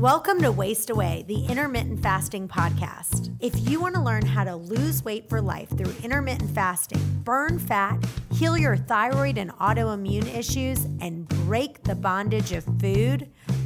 Welcome to Waste Away, the intermittent fasting podcast. If you want to learn how to lose weight for life through intermittent fasting, burn fat, heal your thyroid and autoimmune issues, and break the bondage of food,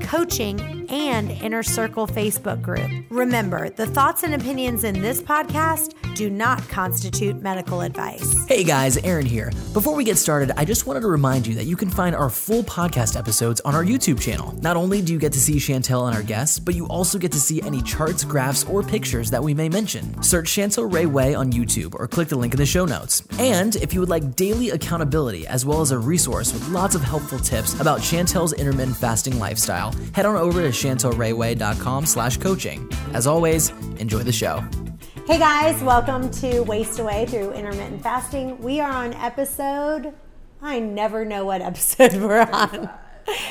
coaching, and Inner Circle Facebook group. Remember, the thoughts and opinions in this podcast do not constitute medical advice. Hey guys, Aaron here. Before we get started, I just wanted to remind you that you can find our full podcast episodes on our YouTube channel. Not only do you get to see Chantel and our guests, but you also get to see any charts, graphs, or pictures that we may mention. Search Chantel Ray Way on YouTube or click the link in the show notes. And if you would like daily accountability as well as a resource with lots of helpful tips about Chantel's intermittent fasting lifestyle, head on over to chantelrayway.com slash coaching. As always, enjoy the show. Hey guys, welcome to Waste Away through intermittent fasting. We are on episode, I never know what episode we're on.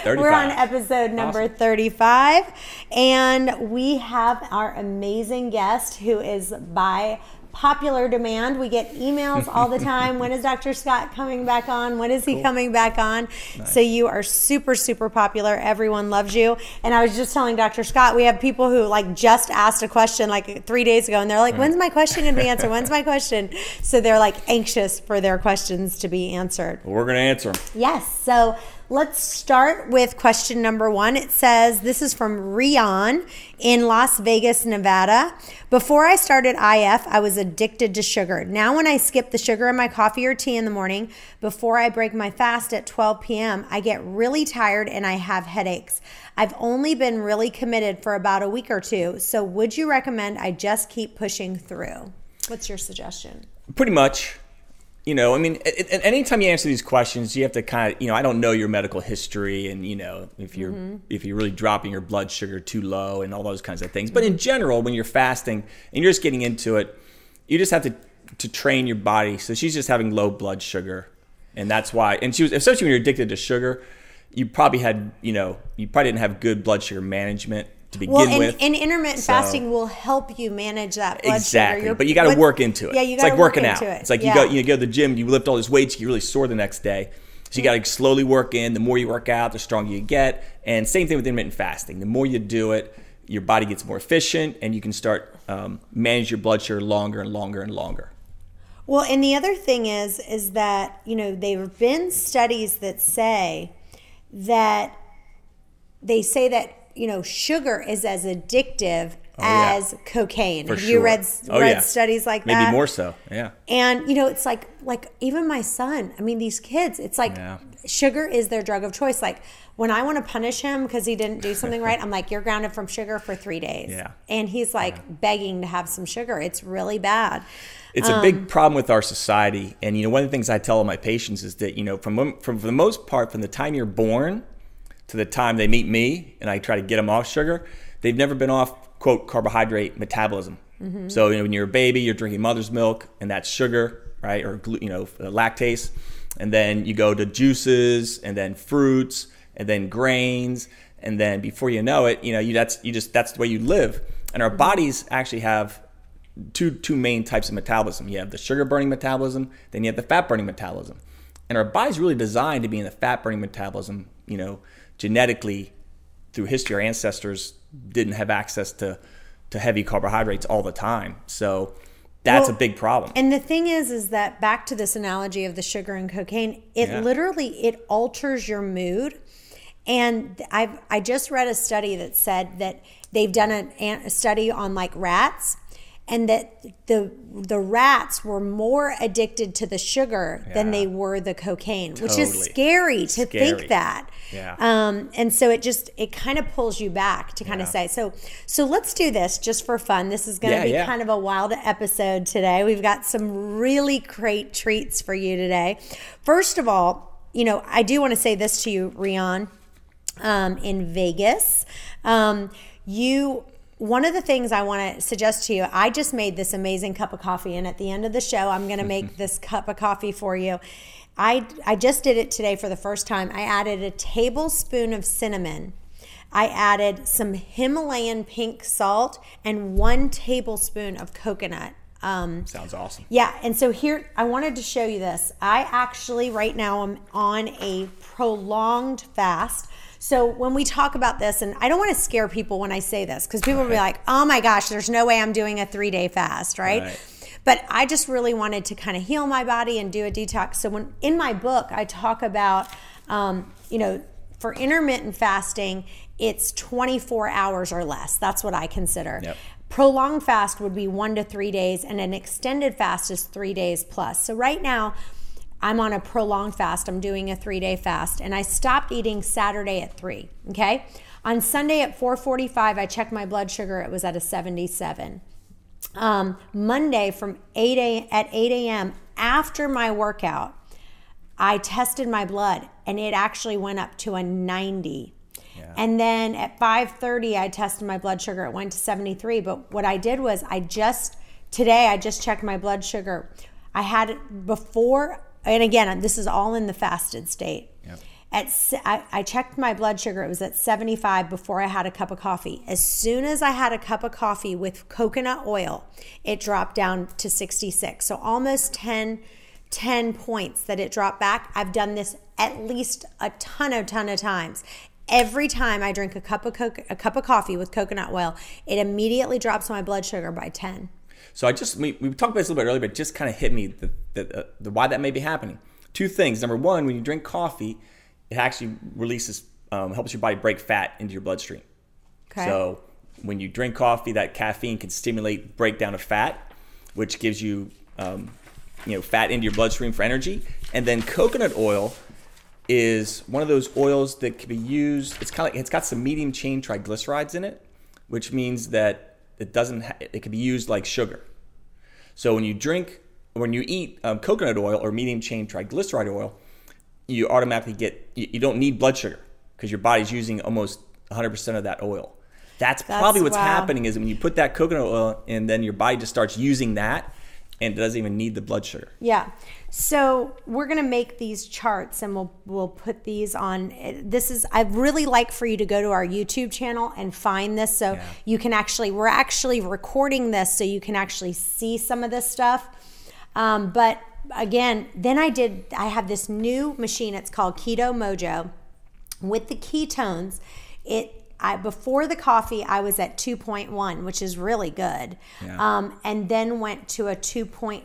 35. We're on episode number 35, and we have our amazing guest who is by popular demand. We get emails all the time. when is Dr. Scott coming back on? When is he coming back on? So you are super, super popular. Everyone loves you. And I was just telling Dr. Scott, we have people who like just asked a question like three days ago, and they're like, "When's my question going to be answered? When's my question?" So they're like anxious for their questions to be answered. Well, we're going to answer them. Yes. So let's start with question number one. It says, This is from Rion in Las Vegas, Nevada. Before I started IF, I was addicted to sugar. Now, when I skip the sugar in my coffee or tea in the morning before I break my fast at 12 p.m., I get really tired and I have headaches. I've only been really committed for about a week or two. So, would you recommend I just keep pushing through? What's your suggestion? Pretty much. You know, I mean, anytime you answer these questions, you have to kind of, you know, I don't know your medical history, and you know, if you're mm-hmm. if you're really dropping your blood sugar too low, and all those kinds of things. But in general, when you're fasting and you're just getting into it, you just have to to train your body. So she's just having low blood sugar, and that's why. And she was, especially when you're addicted to sugar, you probably had, you know, you probably didn't have good blood sugar management to begin Well, and, with. and intermittent So- fasting will help you manage that blood exactly. sugar. But you got to work into it. Yeah, you It's got like to work working into out. It. It's like yeah. you go you go to the gym, you lift all these weights, you get really sore the next day. So you got to slowly work in. The more you work out, the stronger you get. And same thing with intermittent fasting. The more you do it, your body gets more efficient, and you can start um, manage your blood sugar longer and longer and longer. Well, and the other thing is, is that you know there have been studies that say that they say that you know sugar is as addictive Oh, yeah. as cocaine. For have sure. you read Oh, read yeah. studies like Maybe that? Maybe more so. Yeah. And you know, it's like like even my son. I mean, these kids. It's like Yeah. sugar is their drug of choice. Like when I want to punish him because he didn't do something right, I'm like, "You're grounded from sugar for three days." Yeah. And he's like begging to have some sugar. It's really bad. It's a big um, problem with our society, and you know one of the things I tell all my patients is that you know from from for the most part, from the time you're born to the time they meet me, and I try to get them off sugar, they've never been off quote carbohydrate metabolism. So you know, when you're a baby, you're drinking mother's milk, and that's sugar, right, or you know uh, lactose, and then you go to juices, and then fruits, and then grains, and then before you know it, you know you that's you just that's the way you live, and our bodies actually have two two main types of metabolism. You have the sugar burning metabolism, then you have the fat burning metabolism. And our body's really designed to be in the fat burning metabolism, you know, genetically through history our ancestors didn't have access to to heavy carbohydrates all the time. So that's Well, a big problem. And the thing is, is that back to this analogy of the sugar and cocaine, it Yeah. literally it alters your mood. And I've I just read a study that said that they've done an, a study on like rats, and that the the rats were more addicted to the sugar than they were the cocaine, which is scary to Scary. think that. Yeah. Um, and so it just it kind of pulls you back to kind of Yeah. say so. So let's do this just for fun. This is going to Yeah, be yeah. kind of a wild episode today. We've got some really great treats for you today. First of all, you know I do want to say this to you, Rion, um, in Vegas. Um, you one of the things I want to suggest to you, I just made this amazing cup of coffee, and at the end of the show, I'm going to make this cup of coffee for you. I, I just did it today for the first time. I added a tablespoon of cinnamon. I added some Himalayan pink salt and one tablespoon of coconut. Um, Sounds awesome. yeah, and so here I wanted to show you this. I actually right now am on a prolonged fast. So when we talk about this, and I don't want to scare people when I say this because people will be like, "Oh my gosh, there's no way I'm doing a three day fast," right? Right. But I just really wanted to kind of heal my body and do a detox. So when in my book I talk about, um, you know, for intermittent fasting, it's 24 hours or less. That's what I consider. Yep. Prolonged fast would be one to three days, and an extended fast is three days plus. So right now, I'm on a prolonged fast. I'm doing a three day fast, and I stopped eating Saturday at three. Okay. On Sunday at 4:45, I checked my blood sugar. It was at a 77. Um, Monday from 8 a, at 8 a.m. after my workout, I tested my blood, and it actually went up to a 90. And then at 5:30 I tested my blood sugar. It went to 73, but what I did was I just today I just checked my blood sugar. I had it before and again, this is all in the fasted state. Yep. At I, I checked my blood sugar. It was at 75 before I had a cup of coffee. As soon as I had a cup of coffee with coconut oil, it dropped down to 66. So almost 10 10 points that it dropped back. I've done this at least a ton of ton of times. Every time I drink a cup of co- a cup of coffee with coconut oil, it immediately drops my blood sugar by 10. So I just we, we talked about this a little bit earlier, but it just kind of hit me the, the, uh, the why that may be happening. Two things. Number one, when you drink coffee, it actually releases um, helps your body break fat into your bloodstream. Okay. So when you drink coffee, that caffeine can stimulate breakdown of fat, which gives you um, you know fat into your bloodstream for energy. And then coconut oil is one of those oils that can be used. It's kind of it's got some medium chain triglycerides in it, which means that it doesn't. Ha- it can be used like sugar. So when you drink, when you eat um, coconut oil or medium chain triglyceride oil, you automatically get. You, you don't need blood sugar because your body's using almost 100% of that oil. That's, probably what's wow. happening is when you put that coconut oil and then your body just starts using that and it doesn't even need the blood sugar. Yeah. So we're gonna make these charts, and we'll we'll put these on. This is I really like for you to go to our YouTube channel and find this, so Yeah. you can actually we're actually recording this, so you can actually see some of this stuff. Um, but again, then I did. I have this new machine. It's called Keto Mojo. With the ketones, it I before the coffee I was at 2.1, which is really good. Yeah. Um, and then went to a 2.4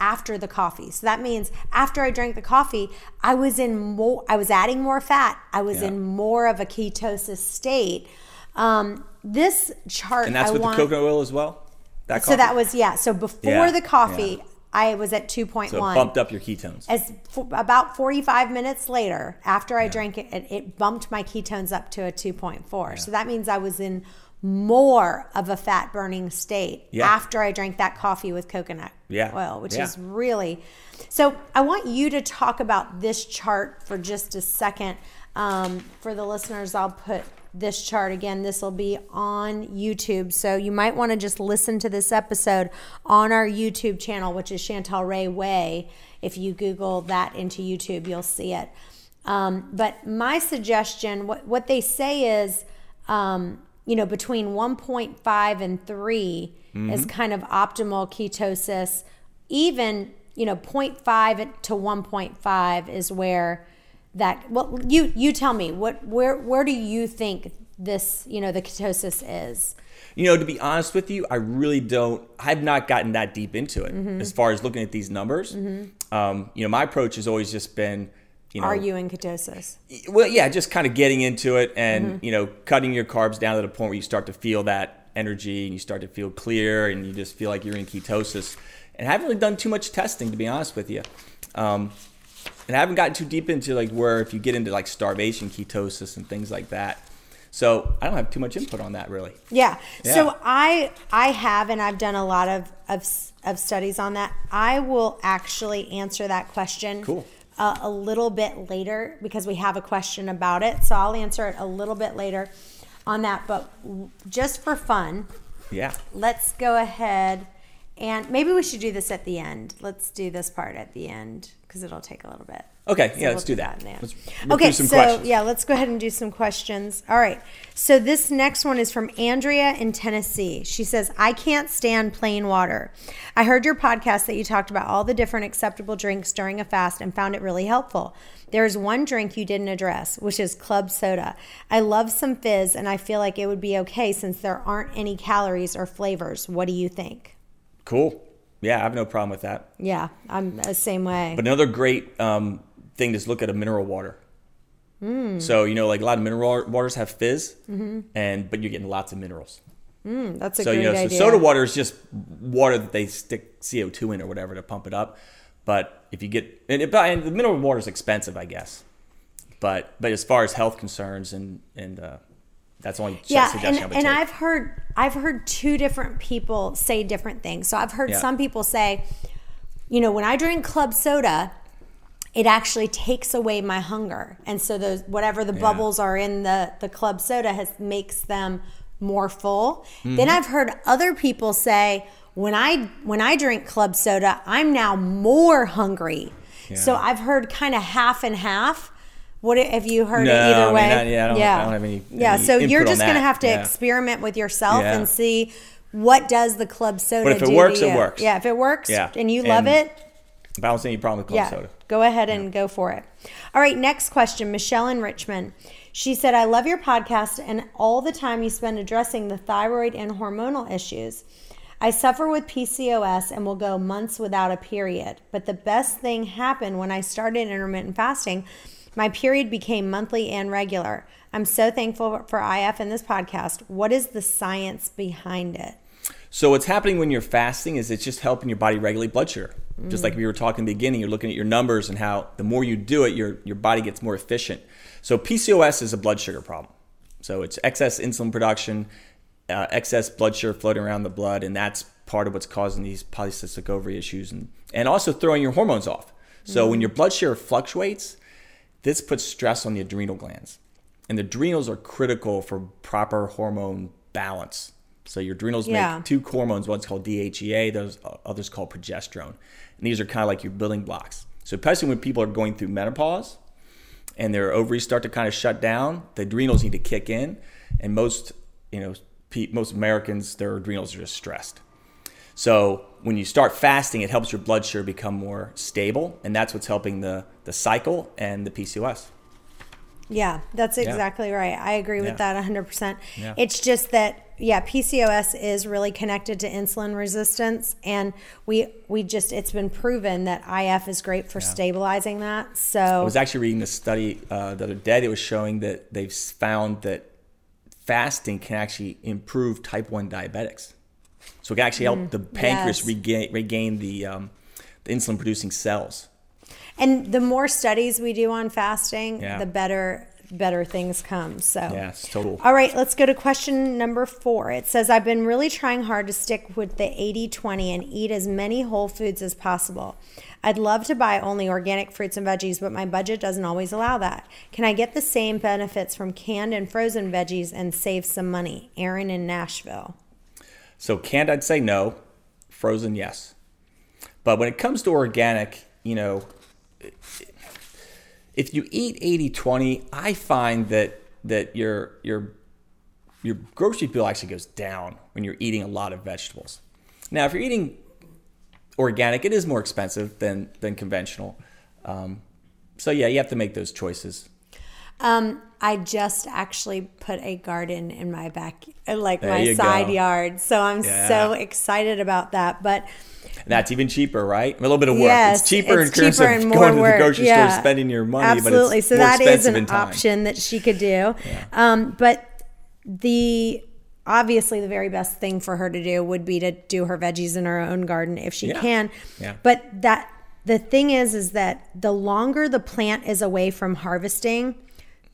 after the coffee. So that means after I drank the coffee, I was in more I was adding more fat. I was Yeah. in more of a ketosis state. Um, this chart And that's I with want, the coconut oil as well? That so that was yeah. So before Yeah, the coffee, yeah. I was at 2.1 So bumped up your ketones. as f- about 45 minutes later after i drank it, it it bumped my ketones up to a 2.4 so that means i was in more of a fat burning state Yeah. after i drank that coffee with coconut Yeah. oil which Yeah. is really so i want you to talk about this chart for just a second um, for the listeners i'll put this chart again this will be on youtube so you might want to just listen to this episode on our youtube channel which is chantel ray way if you google that into youtube you'll see it um, but my suggestion what, what they say is um, you know between 1.5 and 3 is kind of optimal ketosis even you know 0.5 to 1.5 is where that well you you tell me what where where do you think this you know the ketosis is You know, to be honest with you, I really don't. I've not gotten that deep into it Mm-hmm. as far as looking at these numbers. Um, you know, my approach has always just been, you know, are you in ketosis well, yeah, just kind of getting into it and Mm-hmm. you know, cutting your carbs down to the point where you start to feel that energy and you start to feel clear and you just feel like you're in ketosis. And I haven't really done too much testing, to be honest with you. Um, and I haven't gotten too deep into like where if you get into like starvation ketosis and things like that. So I don't have too much input on that really. Yeah. Yeah. So I I have and I've done a lot of of, of studies on that. I will actually answer that question. Cool. Uh, a little bit later because we have a question about it. So I'll answer it a little bit later. on that, but just for fun, Yeah. let's go ahead and maybe we should do this at the end. Let's do this part at the end because it'll take a little bit. Okay. So yeah. we'll let's do that. in the end. Let's okay, so questions. yeah, let's go ahead and do some questions. All right. So this next one is from Andrea in Tennessee. She says, "I can't stand plain water. I heard your podcast that you talked about all the different acceptable drinks during a fast and found it really helpful. There is one drink you didn't address, which is club soda. I love some fizz and I feel like it would be okay since there aren't any calories or flavors. What do you think?" Cool. Yeah, I have no problem with that. Yeah, I'm the same way. But another great um, thing is look at a mineral water. Hmm. So you know, like a lot of mineral waters have fizz, and but you're getting lots of minerals. That's a so great you know, idea. so soda water is just water that they stick CO two in or whatever to pump it up. But if you get and, it, and the mineral water is expensive, I guess. But but as far as health concerns and and uh, that's only yeah suggestion and, and take. i've heard i've heard two different people say different things. So i've heard Yeah. some people say you know when i drink club soda it actually takes away my hunger. And so those whatever the bubbles are in the the club soda has makes them more full. Mm-hmm. then i've heard other people say when i when i drink club soda i'm now more hungry. So i've heard kind of half and half what have you heard No, it either mean, way I- yeah, I don't- I don't have any- yeah any so you're just gonna have to Yeah. experiment with yourself Yeah. and see what does the club soda But if it do works, it works. Yeah, if it works Yeah. and you love And it, I don't see any problem with club yeah, soda. go ahead and go for it. All right, next question. Michelle in Richmond. She said, I love your podcast and all the time you spend addressing the thyroid and hormonal issues. I suffer with PCOS and will go months without a period. But the best thing happened when I started intermittent fasting. My period became monthly and regular. I'm so thankful for IF and this podcast. What is the science behind it? So what's happening when you're fasting is it's just helping your body regulate blood sugar. Just like we were talking in the beginning, you're looking at your numbers and how the more you do it, your your body gets more efficient. So PCOS is a blood sugar problem. So it's excess insulin production, uh, excess blood sugar floating around the blood, and that's part of what's causing these polycystic ovary issues, and and also throwing your hormones off. So when your blood sugar fluctuates, this puts stress on the adrenal glands. And the adrenals are critical for proper hormone balance. So your adrenals Yeah. make two hormones, one's called DHEA, those uh, others called progesterone. And these are kind of like your building blocks. So especially when people are going through menopause and their ovaries start to kind of shut down, the adrenals need to kick in. And most, you know, most Americans, their adrenals are just stressed. So when you start fasting, it helps your blood sugar become more stable, and that's what's helping the the cycle and the PCOS. Yeah, that's exactly right. I agree with Yeah. that 100%. Yeah. It's just that yeah, PCOS is really connected to insulin resistance and we we just it's been proven that IF is great for stabilizing that. So I was actually reading a study uh, the other day that was showing that they've found that fasting can actually improve type 1 diabetics. So it can actually help the pancreas yes. regain, regain the, um, the insulin producing cells. and the more studies we do on fasting, Yeah. the better better things come. So it's total. All right, let's go to question number four. It says, I've been really trying hard to stick with the 80 20 and eat as many whole foods as possible. I'd love to buy only organic fruits and veggies, but my budget doesn't always allow that. Can I get the same benefits from canned and frozen veggies and save some money? Aaron in Nashville. So canned, I'd say no. Frozen, yes. But when it comes to organic, you know, if you eat 80-20, I find that that your your your grocery bill actually goes down when you're eating a lot of vegetables. Now, if you're eating organic, it is more expensive than than conventional. Um, so yeah, you have to make those choices. Um, I just actually put a garden in my back, like There my side go. yard. So I'm Yeah. so excited about that. But And that's even cheaper, right? A little bit of work. Yes, it's cheaper it's in terms cheaper of going to the grocery Yeah. store, spending your money, Absolutely. but it's so that is an option that she could do. Um, but the obviously the very best thing for her to do would be to do her veggies in her own garden if she Yeah. can. Yeah. But that the thing is is that the longer the plant is away from harvesting,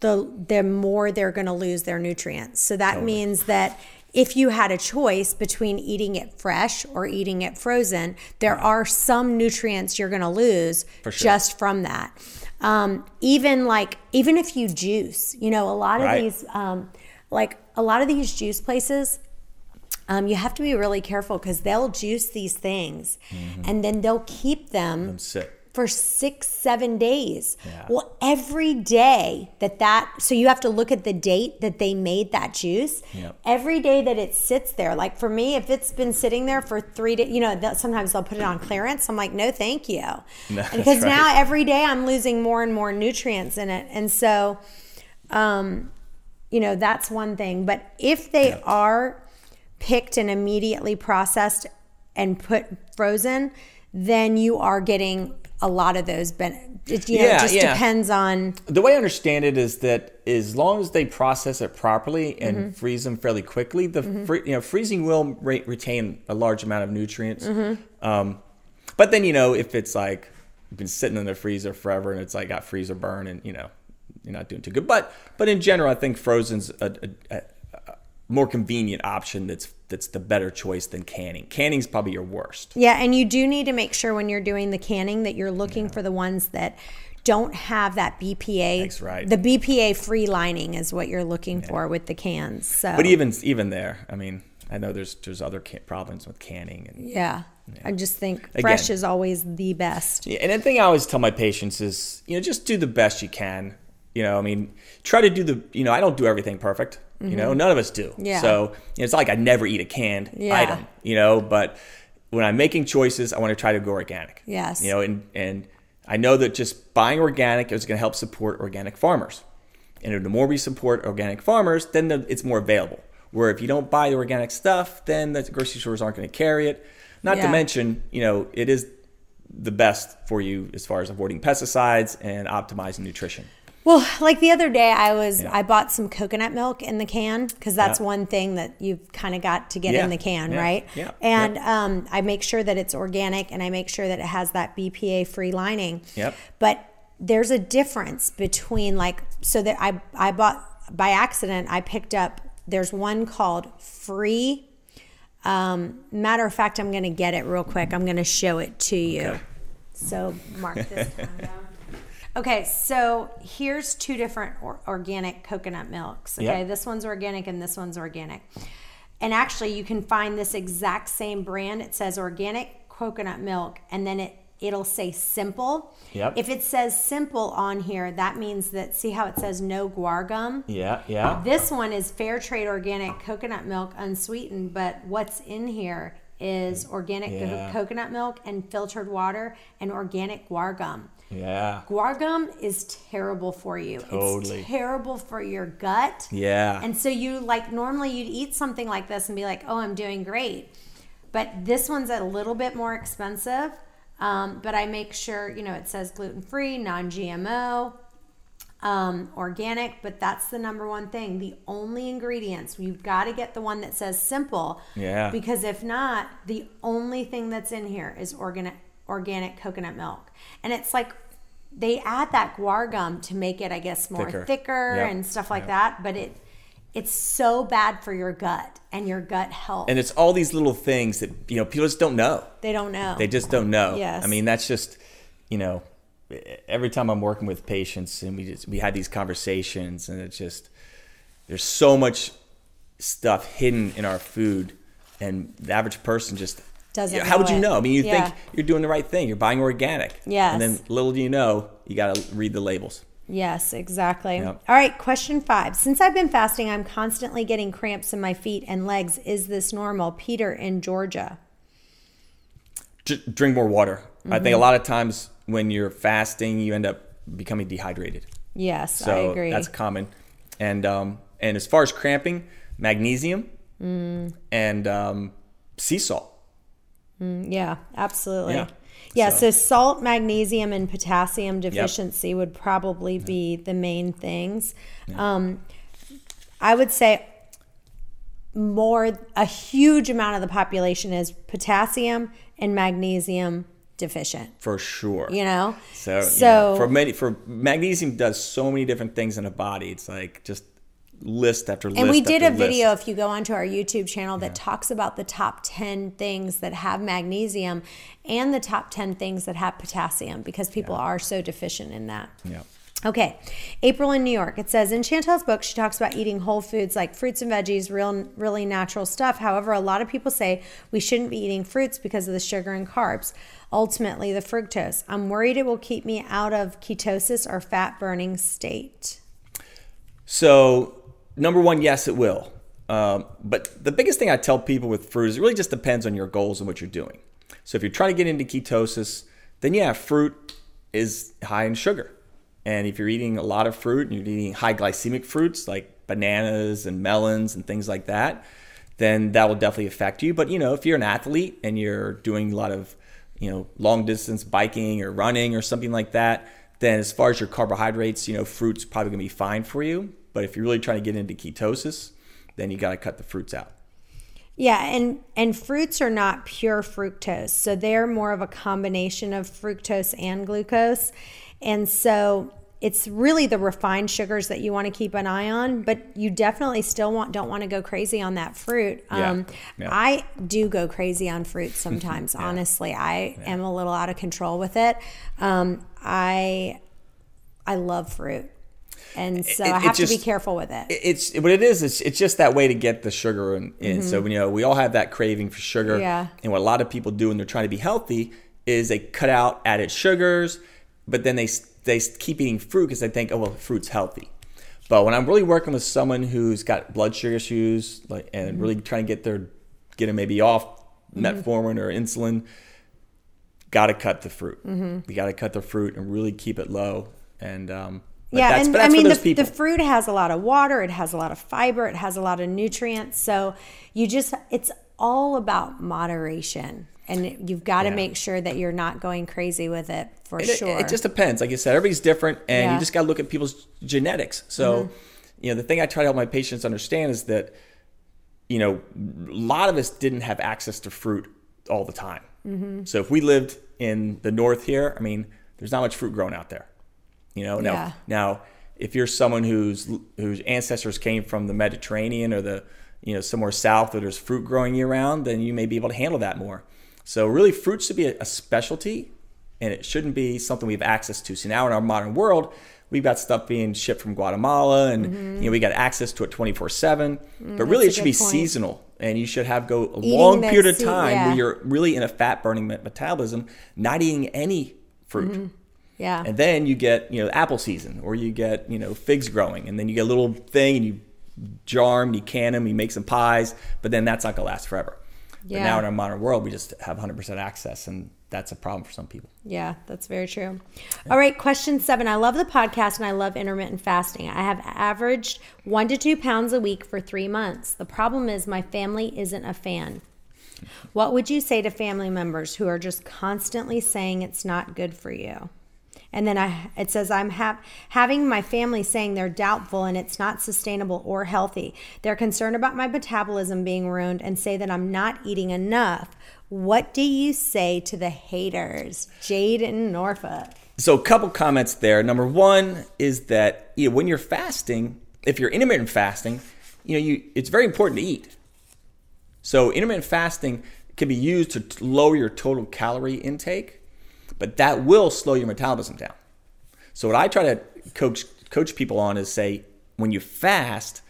the the more they're going to lose their nutrients. So that means that if you had a choice between eating it fresh or eating it frozen, there are some nutrients you're going to lose sure. just from that. Um, even like even if you juice, you know, a lot of Right. these um, like a lot of these juice places, um, you have to be really careful because they'll juice these things Mm-hmm. and then they'll keep them Sit. For six, seven days. Yeah. Well, every day that that, so you have to look at the date that they made that juice. Yep. Every day that it sits there, like for me, if it's been sitting there for three days, you know, sometimes they'll put it on clearance. I'm like, no, thank you. That's because right. now every day I'm losing more and more nutrients in it. And so, um, you know, that's one thing. But if they are picked and immediately processed and put frozen, then you are getting a lot of those. Ben- it, you know, Yeah, it just yeah. depends on. The way I understand it is that as long as they process it properly and Mm-hmm. freeze them fairly quickly, the free, you know freezing will re- retain a large amount of nutrients. Mm-hmm. Um, but then you know if it's like been sitting in the freezer forever and it's like got freezer burn and you know you're not doing too good. But but in general, I think frozen's a, a, a more convenient option. That's that's the better choice than canning. Canning's probably your worst. Yeah, and you do need to make sure when you're doing the canning that you're looking for the ones that don't have that BPA. That's right. The BPA free lining is what you're looking for with the cans. So, But even even there, I mean, I know there's there's other can- problems with canning and yeah, I just think fresh Again. is always the best. Yeah, and the thing I always tell my patients is, you know, just do the best you can. You know, I mean, try to do the, you know, I don't do everything perfect. You know, none of us do. Mm-hmm. Yeah. So you know, it's not like I never eat a canned Yeah. item. You know, but when I'm making choices, I want to try to go organic. Yes. You know, and and I know that just buying organic is going to help support organic farmers. And the more we support organic farmers, then the, it's more available. Where if you don't buy the organic stuff, then the grocery stores aren't going to carry it. Not Yeah. to mention, you know, it is the best for you as far as avoiding pesticides and optimizing nutrition. Well, like the other day, I was I bought some coconut milk in the can because that's Yeah. one thing that you've kind of got to get Yeah. in the can, Yeah. right? Yeah. And um, I make sure that it's organic and I make sure that it has that BPA free lining. Yep. But there's a difference between like so that I I bought by accident I picked up there's one called free. Um, matter of fact, I'm going to get it real quick. I'm going to show it to you. Okay. So mark this down. Okay, so here's two different or- organic coconut milks. Okay, Yep. this one's organic and this one's organic. And actually, you can find this exact same brand. It says organic coconut milk, and then it it'll say simple. Yep. If it says simple on here, that means that see how it says no guar gum. Yeah, yeah. This one is fair trade organic coconut milk unsweetened, but what's in here is organic Yeah. coconut milk and filtered water and organic guar gum. Yeah. Guar gum is terrible for you. Totally. It's terrible for your gut. Yeah. And so you like normally you'd eat something like this and be like, "Oh, I'm doing great." But this one's a little bit more expensive. Um, but I make sure, you know, it says gluten free, non GMO, um, organic, but that's the number one thing. The only ingredients, you've got to get the one that says simple. Yeah. Because if not, the only thing that's in here is organic organic coconut milk. And it's like they add that guar gum to make it, I guess, more Thicker. thicker, Yep. and stuff like that. But it it's so bad for your gut and your gut health. and it's all these little things that, you know, people just don't know. they don't know. They just don't know. Yes. I mean, that's just, you know, every time I'm working with patients and we just, we had these conversations and it's just, there's so much stuff hidden in our food and the average person just Doesn't How would know you know? I mean, you Yeah. think you're doing the right thing. You're buying organic. Yes. And then little do you know, you got to read the labels. Yes, exactly. Yep. All right, question five. Since I've been fasting, I'm constantly getting cramps in my feet and legs. Is this normal? Peter in Georgia. Just drink more water. I Mm-hmm. think a lot of times when you're fasting, you end up becoming dehydrated. Yes, So I agree. that's common. And um, and as far as cramping, magnesium Mm. and um, sea salt. Yeah, absolutely. Yeah. Yeah, so. So- salt, magnesium, and potassium deficiency would probably be the main things. Um, I would say more, a huge amount of the population is potassium and magnesium deficient. For sure. You know, So, so know, for many for magnesium does so many different things in the body. It's like just list after list. And we did a list. video, if you go onto our YouTube channel, that talks about the top 10 things that have magnesium and the top 10 things that have potassium because people are so deficient in that. Yeah. Okay, April in New York. It says in Chantel's book, she talks about eating whole foods like fruits and veggies, real, really natural stuff. However, a lot of people say we shouldn't be eating fruits because of the sugar and carbs, ultimately, the fructose. I'm worried it will keep me out of ketosis or fat burning state. So, number one, yes, it will. Um, but the biggest thing I tell people with fruit is it really just depends on your goals and what you're doing. So, if you're trying to get into ketosis, then yeah, fruit is high in sugar. And if you're eating a lot of fruit and you're eating high glycemic fruits like bananas and melons and things like that, then that will definitely affect you. But you know, if you're an athlete and you're doing a lot of, you know, long distance biking or running or something like that, then as far as your carbohydrates, you know, fruit's probably gonna be fine for you. But if you're really trying to get into ketosis, then you gotta cut the fruits out. Yeah, and and fruits are not pure fructose. So they're more of a combination of fructose and glucose. And so it's really the refined sugars that you want to keep an eye on, but you definitely still want don't want to go crazy on that fruit. Yeah. Um, Yeah. I do go crazy on fruit sometimes. Honestly, I am a little out of control with it. Um, I I love fruit, and so It- I have to be careful with it. It's what it is. It's, it's just that way to get the sugar in. in. So you know, we all have that craving for sugar. Mm-hmm. Yeah. And what a lot of people do when they're trying to be healthy is they cut out added sugars, but then they they keep eating fruit because they think, oh well, fruit's healthy. But when I'm really working with someone who's got blood sugar issues, like and Mm-hmm. really trying to get their get them maybe off metformin or insulin, got to cut the fruit. Mm-hmm. We got to cut the fruit and really keep it low. And um, but yeah, and I mean the, the fruit has a lot of water, it has a lot of fiber, it has a lot of nutrients. So you just it's all about moderation, and you've got to Yeah. make sure that you're not going crazy with it for It, sure. it just depends. Like you said, everybody's different, and Yeah. Mm-hmm. you just got to look at people's genetics. So, you know, the thing I try to help my patients understand is that, you know, a lot of us didn't have access to fruit all the time. Mm-hmm. So if we lived in the north here, I mean, there's not much fruit growing out there. You know, now Yeah. now if you're someone whose whose ancestors came from the Mediterranean or the you know somewhere south where there's fruit growing year round, then you may be able to handle that more. So really, fruit should be a, a specialty, and it shouldn't be something we have access to. So now in our modern world, we've got stuff being shipped from Guatemala, and you know we got access to it 24 seven. But really, Mm-hmm. Mm, that's a it should be point. seasonal, and you should have go a long period of time yeah. where you're really in a fat burning metabolism, not eating any fruit. Mm-hmm. Yeah, And then you get, you know, apple season or you get, you know, figs growing. And then you get a little thing and you jar them, you can them, you make some pies, but then that's not going to last forever. But Yeah. now in our modern world, we just have 100% access and that's a problem for some people. yeah, that's very true. All right, question seven. I love the podcast and I love intermittent fasting. I have averaged one to two pounds a week for three months. The problem is my family isn't a fan. What would you say to family members who are just constantly saying it's not good for you? And then I, it says, I'm ha- having my family saying they're doubtful and it's not sustainable or healthy. They're concerned about my metabolism being ruined and say that I'm not eating enough. What do you say to the haters? Jade in Norfolk. So a couple comments there. Number one is that you know, when you're fasting, if you're intermittent fasting, you know, you it's very important to eat. So intermittent fasting can be used to lower your total calorie intake, but that will slow your metabolism down. So what I try to coach coach people on is say when you fast,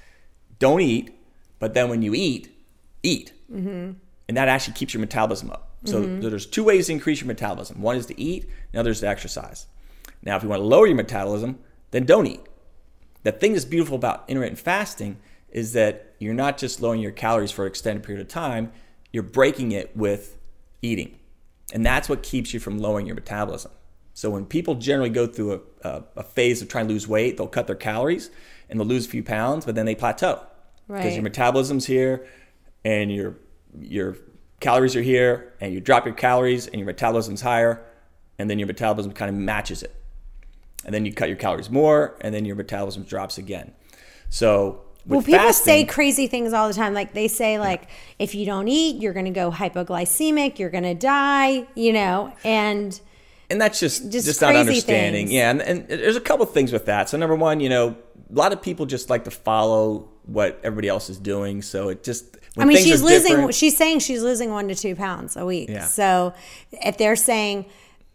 don't eat, but then when you eat, eat, mm-hmm. and that actually keeps your metabolism up. So there's two ways to increase your metabolism. One is to eat, and the other is to exercise. Now, if you want to lower your metabolism, then don't eat. The thing that's beautiful about intermittent fasting is that you're not just lowering your calories for an extended period of time, you're breaking it with eating. And that's what keeps you from lowering your metabolism. So when people generally go through a, a, a phase of trying to lose weight, they'll cut their calories and they'll lose a few pounds, but then they plateau. Because Right. your metabolism's here and your your calories are here and you drop your calories and your metabolism's higher and then your metabolism kind of matches it and then you cut your calories more, and then your metabolism drops again. So, Well, people fasting, say crazy things all the time. Like they say, like if you don't eat, you're going to go hypoglycemic, you're going to die. You know, and and that's just just just, not understanding. things. Yeah, and, and there's a couple things with that. So, number one, you know, a lot of people just like to follow what everybody else is doing. So it just, I mean, she's losing. She's saying she's losing one to two pounds a week. Yeah. So if they're saying,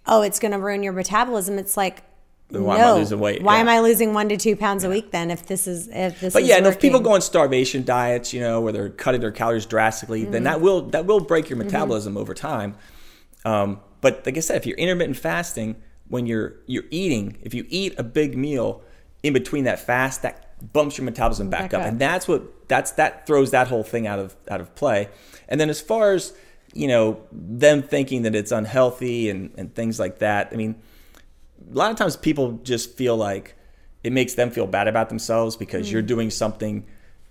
"Oh, it's going to ruin your metabolism," it's like, then why no. am I losing weight? Why Yeah. am I losing one to two pounds a week then? If this is if this is, But yeah, and if people go on starvation diets, you know, where they're cutting their calories drastically, then Mm-hmm. that will that will break your metabolism over time. Um, but like I said, if you're intermittent fasting, when you're you're eating, if you eat a big meal in between that fast, that bumps your metabolism back, Back up. up. and that's what that's that throws that whole thing out of out of play. And then as far as you know, them thinking that it's unhealthy and and things like that, I mean, a lot of times people just feel like it makes them feel bad about themselves because you're doing something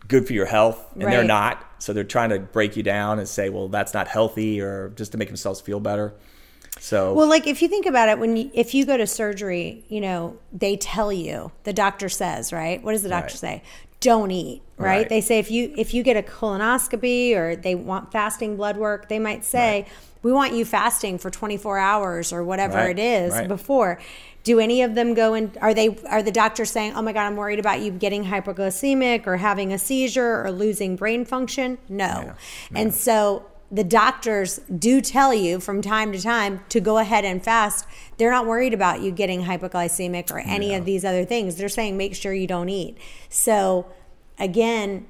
good for your health and they're Mm. Not. So they're trying to break you down and say, well, that's not healthy or just to make themselves feel better. So, Well, like if you think about it, when you, if you go to surgery, you know they tell you the doctor says, right? What does the doctor Right. say? Don't eat, right? Right. They say if you if you get a colonoscopy or they want fasting blood work, they might say we want you fasting for 24 hours or whatever Right, it is right. before. Do any of them go and Are they are the doctors saying, "Oh my God, I'm worried about you getting hypoglycemic or having a seizure or losing brain function"? No, and so the doctors do tell you from time to time to go ahead and fast. They're not worried about you getting hypoglycemic or any of these other things. They're saying make sure you don't eat. So again,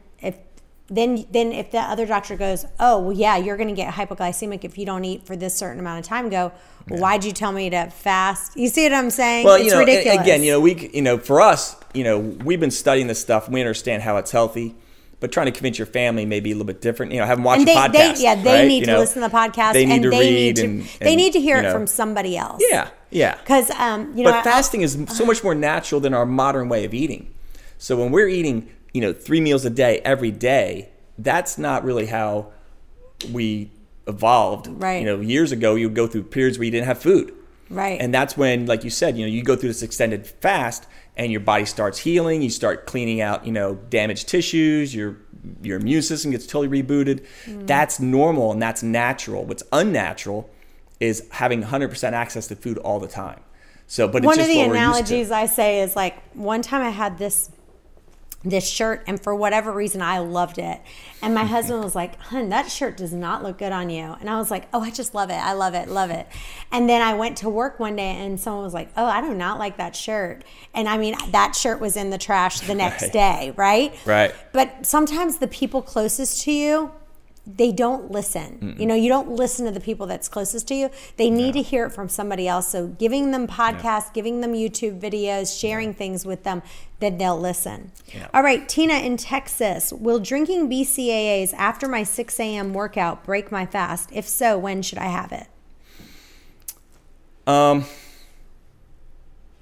then then if the other doctor goes, "Oh, well yeah, you're going to get hypoglycemic if you don't eat for this certain amount of time." Go, well, "Why'd you tell me to fast?" You see what I'm saying? well, it's you know, ridiculous. again, you know, we, you know, for us, you know, we've been studying this stuff. We understand how it's healthy, but trying to convince your family may be a little bit different. You know, have them watch and they, podcast. they yeah they right? need You to know, listen to the podcast They need and to they read need to and, they and, need to hear you it from somebody else. Yeah, yeah. Because um, you know, but I- fasting is so much more natural than our modern way of eating. So when we're eating, you know, three meals a day every day, that's not really how we evolved. Right. You know, years ago, you would go through periods where you didn't have food. Right. And that's when, like you said, you know, you go through this extended fast and your body starts healing. You start cleaning out, you know, damaged tissues. Your your immune system gets totally rebooted. Mm. That's normal and that's natural. What's unnatural is having 100% access to food all the time. So, but it's one of the what we're used to. analogies I say is like one time I had this this shirt and for whatever reason I loved it. And my mm-hmm. husband was like, "Hun, that shirt does not look good on you." And I was like, "Oh, I just love it. I love it. Love it." And then I went to work one day and someone was like, "Oh, I do not like that shirt." And I mean, that shirt was in the trash the next Right. day, right? Right. But sometimes the people closest to you they don't listen. You know, you don't listen to the people that's closest to you. They need to hear it from somebody else. So giving them podcasts, giving them YouTube videos, sharing things with them, then they'll listen. Yeah. All right, Tina in Texas. Will drinking BCAAs after my 6 a.m. workout break my fast? If so, when should I have it? Um,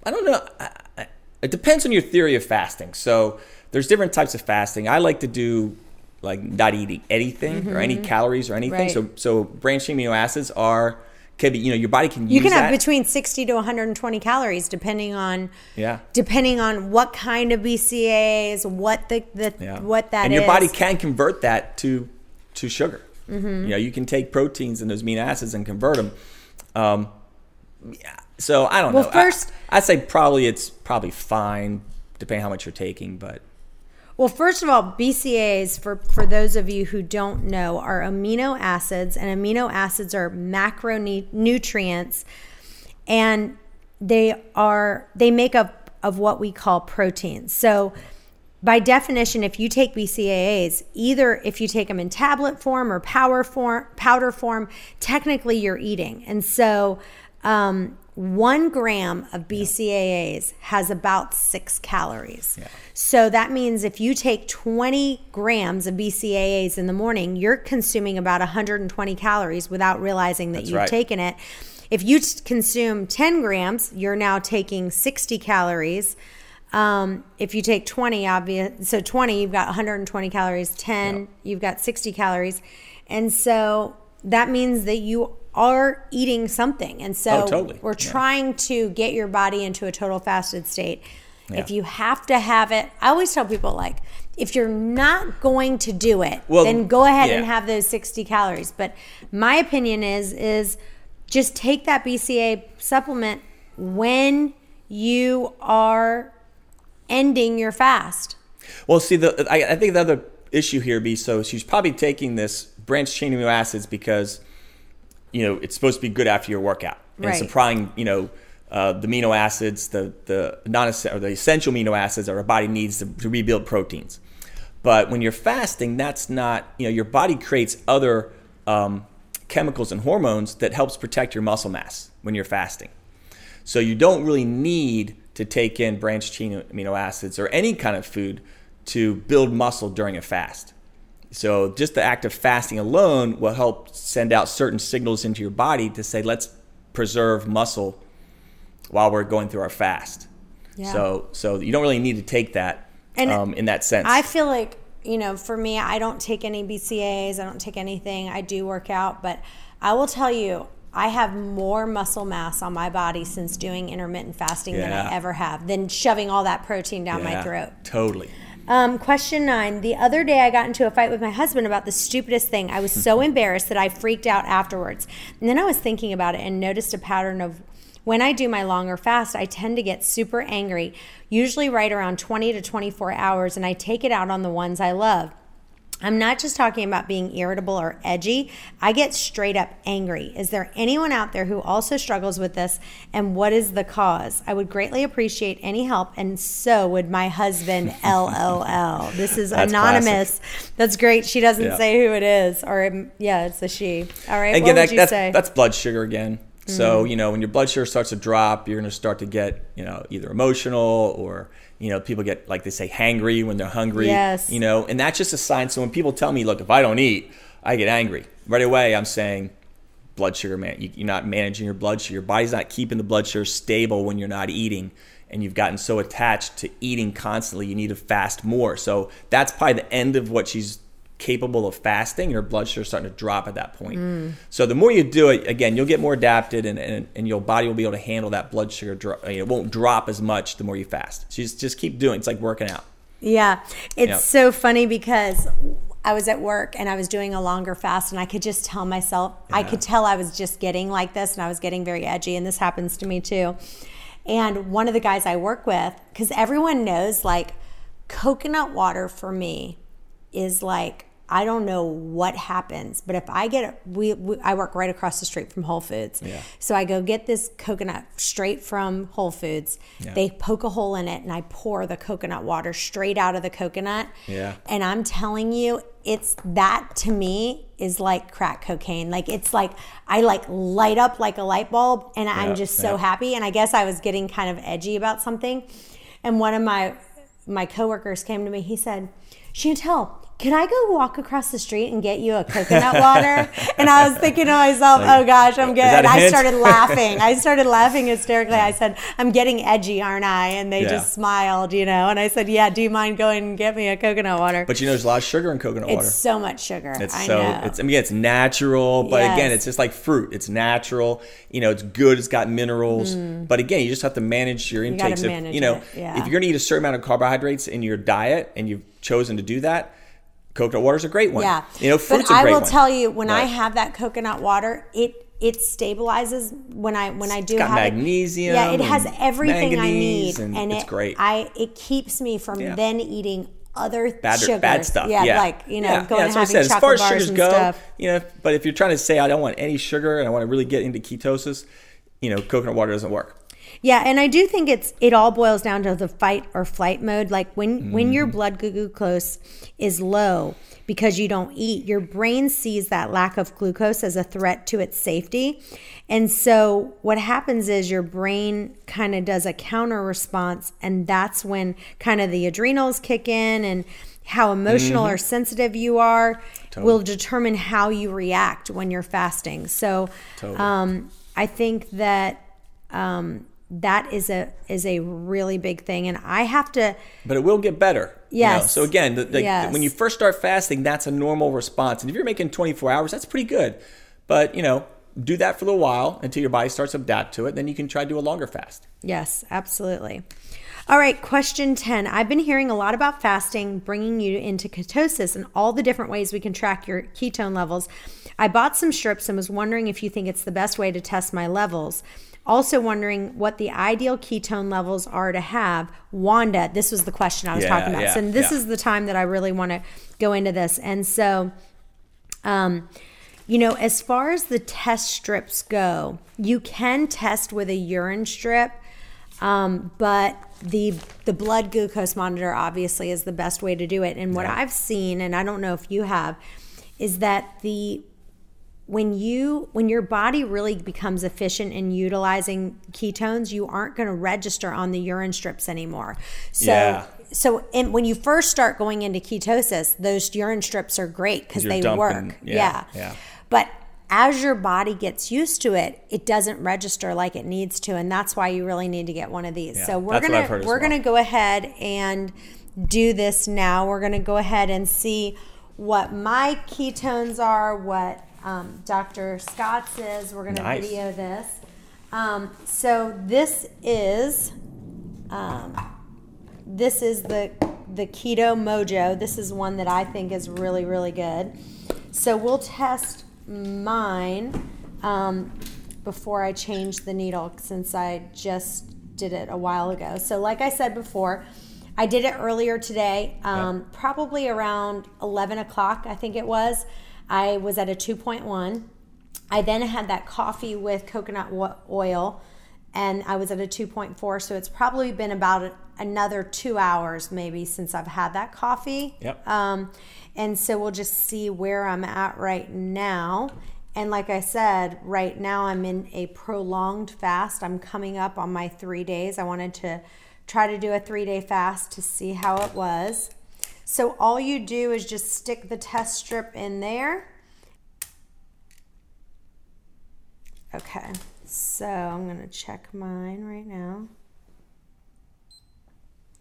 I don't know. I, I, it depends on your theory of fasting. So there's different types of fasting. I like to do like not eating anything or any calories or anything. Mm-hmm. Right. So so branched amino acids are can be you know your body can use. You can have that. between 60 to 120 calories depending on Yeah. depending on what kind of BCAAs, what the, the yeah. what that and your body can convert that to to sugar. Mm-hmm. You know you can take proteins and those amino acids and convert them. Um, yeah. So I don't Well, know. I- first- I'd say probably it's probably fine depending how much you're taking, but. Well, first of all, BCAAs, for, for those of you who don't know, are amino acids, and amino acids are macronutrients, and they are they make up of what we call proteins. So, by definition, if you take BCAAs, either if you take them in tablet form or power form, powder form, technically you're eating, and so. Um, one gram of BCAAs has about six calories. So that means if you take 20 grams of BCAAs in the morning, you're consuming about 120 calories without realizing that That's you've right. taken it. If you consume 10 grams, you're now taking 60 calories. Um, if you take 20, obvious, so 20, you've got 120 calories. 10, Yep. you've got 60 calories. And so that means that you are eating something. And so Oh, totally. we're Yeah. trying to get your body into a total fasted state. If you have to have it, I always tell people like, if you're not going to do it, Well, then go ahead and have those 60 calories. But my opinion is is just take that BCA supplement when you are ending your fast. Well, see, the I, I think the other issue here be so she's probably taking this branched chain amino acids because you know it's supposed to be good after your workout, and Right. supplying you know uh, the amino acids, the the non or the essential amino acids that our body needs to, to rebuild proteins. But when you're fasting, that's not you know your body creates other um, chemicals and hormones that helps protect your muscle mass when you're fasting. So you don't really need to take in branched chain amino acids or any kind of food to build muscle during a fast. So just the act of fasting alone will help send out certain signals into your body to say, let's preserve muscle while we're going through our fast. Yeah. So so you don't really need to take that and um, in that sense. I feel like you know, for me, I don't take any BCAAs. I don't take anything. I do work out, but I will tell you, I have more muscle mass on my body since doing intermittent fasting yeah. than I ever have, than shoving all that protein down yeah, my throat. Totally. Um, question nine. The other day, I got into a fight with my husband about the stupidest thing. I was so embarrassed that I freaked out afterwards. And then I was thinking about it and noticed a pattern of when I do my longer fast, I tend to get super angry, usually right around 20 to 24 hours, and I take it out on the ones I love. I'm not just talking about being irritable or edgy. I get straight up angry. Is there anyone out there who also struggles with this? And what is the cause? I would greatly appreciate any help, and so would my husband. LOL. This is That's anonymous. Classic. That's great. She doesn't yeah. say who it is, or yeah, it's a she. All right. Again, what would that, you that's, say? That's blood sugar again. So, mm-hmm. you know, when your blood sugar starts to drop, you're going to start to get, you know, either emotional or, you know, people get, like they say, hangry when they're hungry. Yes. You know, and that's just a sign. So when people tell me, look, if I don't eat, I get angry. Right away, I'm saying, blood sugar, man, you're not managing your blood sugar. Your body's not keeping the blood sugar stable when you're not eating. And you've gotten so attached to eating constantly, you need to fast more. So that's probably the end of what she's capable of fasting, your blood sugar starting to drop at that point. Mm. So the more you do it, again, you'll get more adapted and, and, and your body will be able to handle that blood sugar. Drop. It won't drop as much the more you fast. So just, just keep doing it. It's like working out. Yeah. It's so funny because I was at work and I was doing a longer fast and I could just tell myself, yeah. I could tell I was just getting like this and I was getting very edgy. And this happens to me too. And one of the guys I work with, because everyone knows like coconut water for me is like I don't know what happens, but if I get we, we, I work right across the street from Whole Foods, yeah. so I go get this coconut straight from Whole Foods. Yeah. They poke a hole in it, and I pour the coconut water straight out of the coconut. Yeah, and I'm telling you, it's that to me is like crack cocaine. Like it's like I like light up like a light bulb, and I'm just so happy. And I guess I was getting kind of edgy about something, and one of my my coworkers came to me. He said, "Chantel." Can I go walk across the street and get you a coconut water? and I was thinking to myself, oh gosh, I'm getting, I started laughing. I started laughing hysterically. I said, I'm getting edgy, aren't I? And they yeah. just smiled, you know. And I said, yeah, do you mind going and get me a coconut water? But you know, there's a lot of sugar in coconut it's water. It's so much sugar. It's I so, know. it's, I mean, it's natural, but yes. again, it's just like fruit. It's natural. You know, it's good. It's got minerals. Mm. But again, you just have to manage your intakes. You, manage you know, yeah. if you're going to eat a certain amount of carbohydrates in your diet and you've chosen to do that, coconut water is a great one. Yeah, you know, fruit's but I will one. tell you when I have that coconut water, it it stabilizes when I when I do it's got have magnesium. It, yeah, it has everything I need, and, and it's it, great. I it keeps me from yeah. then eating other bad, sugars. bad stuff. Yeah, yeah. like you know, yeah. going yeah, and having chocolate as far as sugars go, stuff. you know, but if you're trying to say I don't want any sugar and I want to really get into ketosis, you know, coconut water doesn't work. Yeah, and I do think it's it all boils down to the fight or flight mode. Like when mm. when your mm. blood glucose is low because you don't eat, your brain sees that lack of glucose as a threat to its safety. And so what happens is your brain kind of does a counter response and that's when kind of the adrenals kick in and how emotional mm-hmm. or sensitive you are totally. will determine how you react when you're fasting. So totally. um, I think that um, that is a is a really big thing and i have to but it will get better yes you know? so again the, the, yes. when you first start fasting that's a normal response and if you're making 24 hours that's pretty good but you know do that for a little while until your body starts to adapt to it then you can try to do a longer fast yes absolutely all right, question 10. I've been hearing a lot about fasting, bringing you into ketosis, and all the different ways we can track your ketone levels. I bought some strips and was wondering if you think it's the best way to test my levels. Also, wondering what the ideal ketone levels are to have. Wanda, this was the question I was yeah, talking about. Yeah, so, this yeah. is the time that I really want to go into this. And so, um, you know, as far as the test strips go, you can test with a urine strip, um, but the the blood glucose monitor obviously is the best way to do it. And what. I've seen, and I don't know if you have, is that the when you when your body really becomes efficient in utilizing ketones, you aren't going to register on the urine strips anymore. So Yeah. so and when you first start going into ketosis, those urine strips are great because they dumping- work. yeah, yeah. But as your body gets used to it, it doesn't register like it needs to, and that's why you really need to get one of these. Yeah, so we're gonna I've heard as we're well. gonna go ahead and do this now. We're gonna go ahead and see what my ketones are, what um, Dr. Scott's is. We're gonna Nice. video this. Um, so this is um, this is the the keto mojo this is one that i think is really really good so we'll test mine um, before i change the needle since i just did it a while ago so like i said before i did it earlier today um, probably around 11 o'clock i think it was i was at a 2.1 i then had that coffee with coconut oil and I was at a 2.4. So it's probably been about another two hours maybe since I've had that coffee. Yep. Um, and so we'll just see where I'm at right now. And like I said, right now I'm in a prolonged fast. I'm coming up on my three days. I wanted to try to do a three day fast to see how it was. So all you do is just stick the test strip in there. Okay, so I'm gonna check mine right now.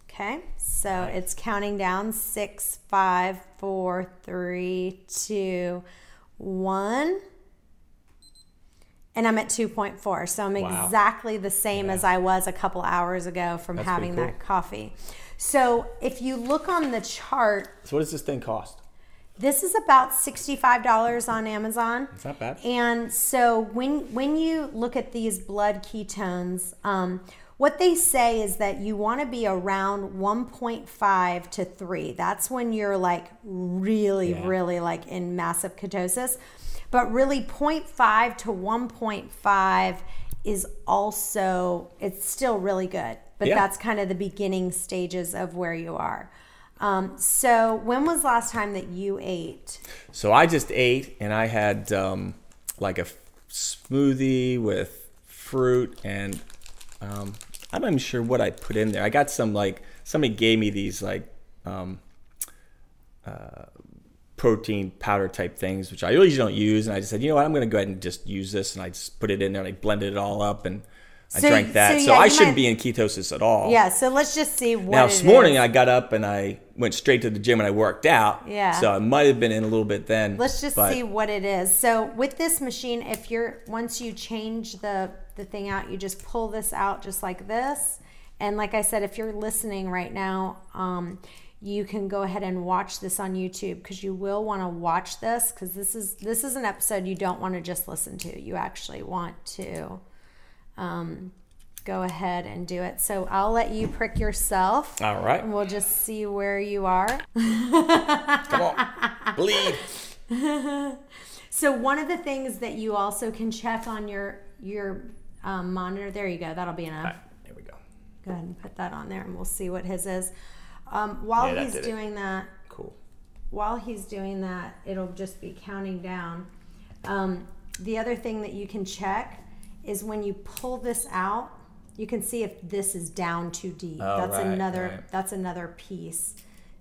Okay, so it's counting down six, five, four, three, two, one. And I'm at 2.4. So I'm Wow. exactly the same as I was a couple hours ago from That's having pretty that coffee. So if you look on the chart, So what does this thing cost? this is about $65 on Amazon. It's not bad. And so when when you look at these blood ketones, um, what they say is that you want to be around 1.5 to 3. That's when you're like really, Yeah. really like in massive ketosis. But really 0.5 to 1.5 is also it's still really good. But Yeah. that's kind of the beginning stages of where you are. Um, so when was last time that you ate? So I just ate and I had um, like a f- smoothie with fruit and um, I'm not even sure what I put in there. I got some like somebody gave me these like um, uh, protein powder type things, which I usually don't use. And I just said, you know what, I'm going to go ahead and just use this. And I just put it in there and I blended it all up and I So- drank that. so So, I shouldn't might- be in ketosis at all. Yeah, so let's just see what Now this morning is. I got up and I went straight to the gym and I worked out. Yeah. So I might have been in a little bit then. Let's just but- see what it is. So with this machine, if you're once you change the the thing out, you just pull this out just like this. And like I said, if you're listening right now, um, you can go ahead and watch this on YouTube because you will want to watch this because this is this is an episode you don't want to just listen to. You actually want to um, go ahead and do it. So I'll let you prick yourself. All right. And we'll just see where you are. Come on. Bleed. So one of the things that you also can check on your your um, monitor. There you go. That'll be enough. Right, there we go. Go ahead and put that on there, and we'll see what his is. Um, while Yeah, that he's it. doing that, Cool. while he's doing that, it'll just be counting down. Um, the other thing that you can check is when you pull this out, you can see if this is down too deep. Oh, that's right, another right. that's another piece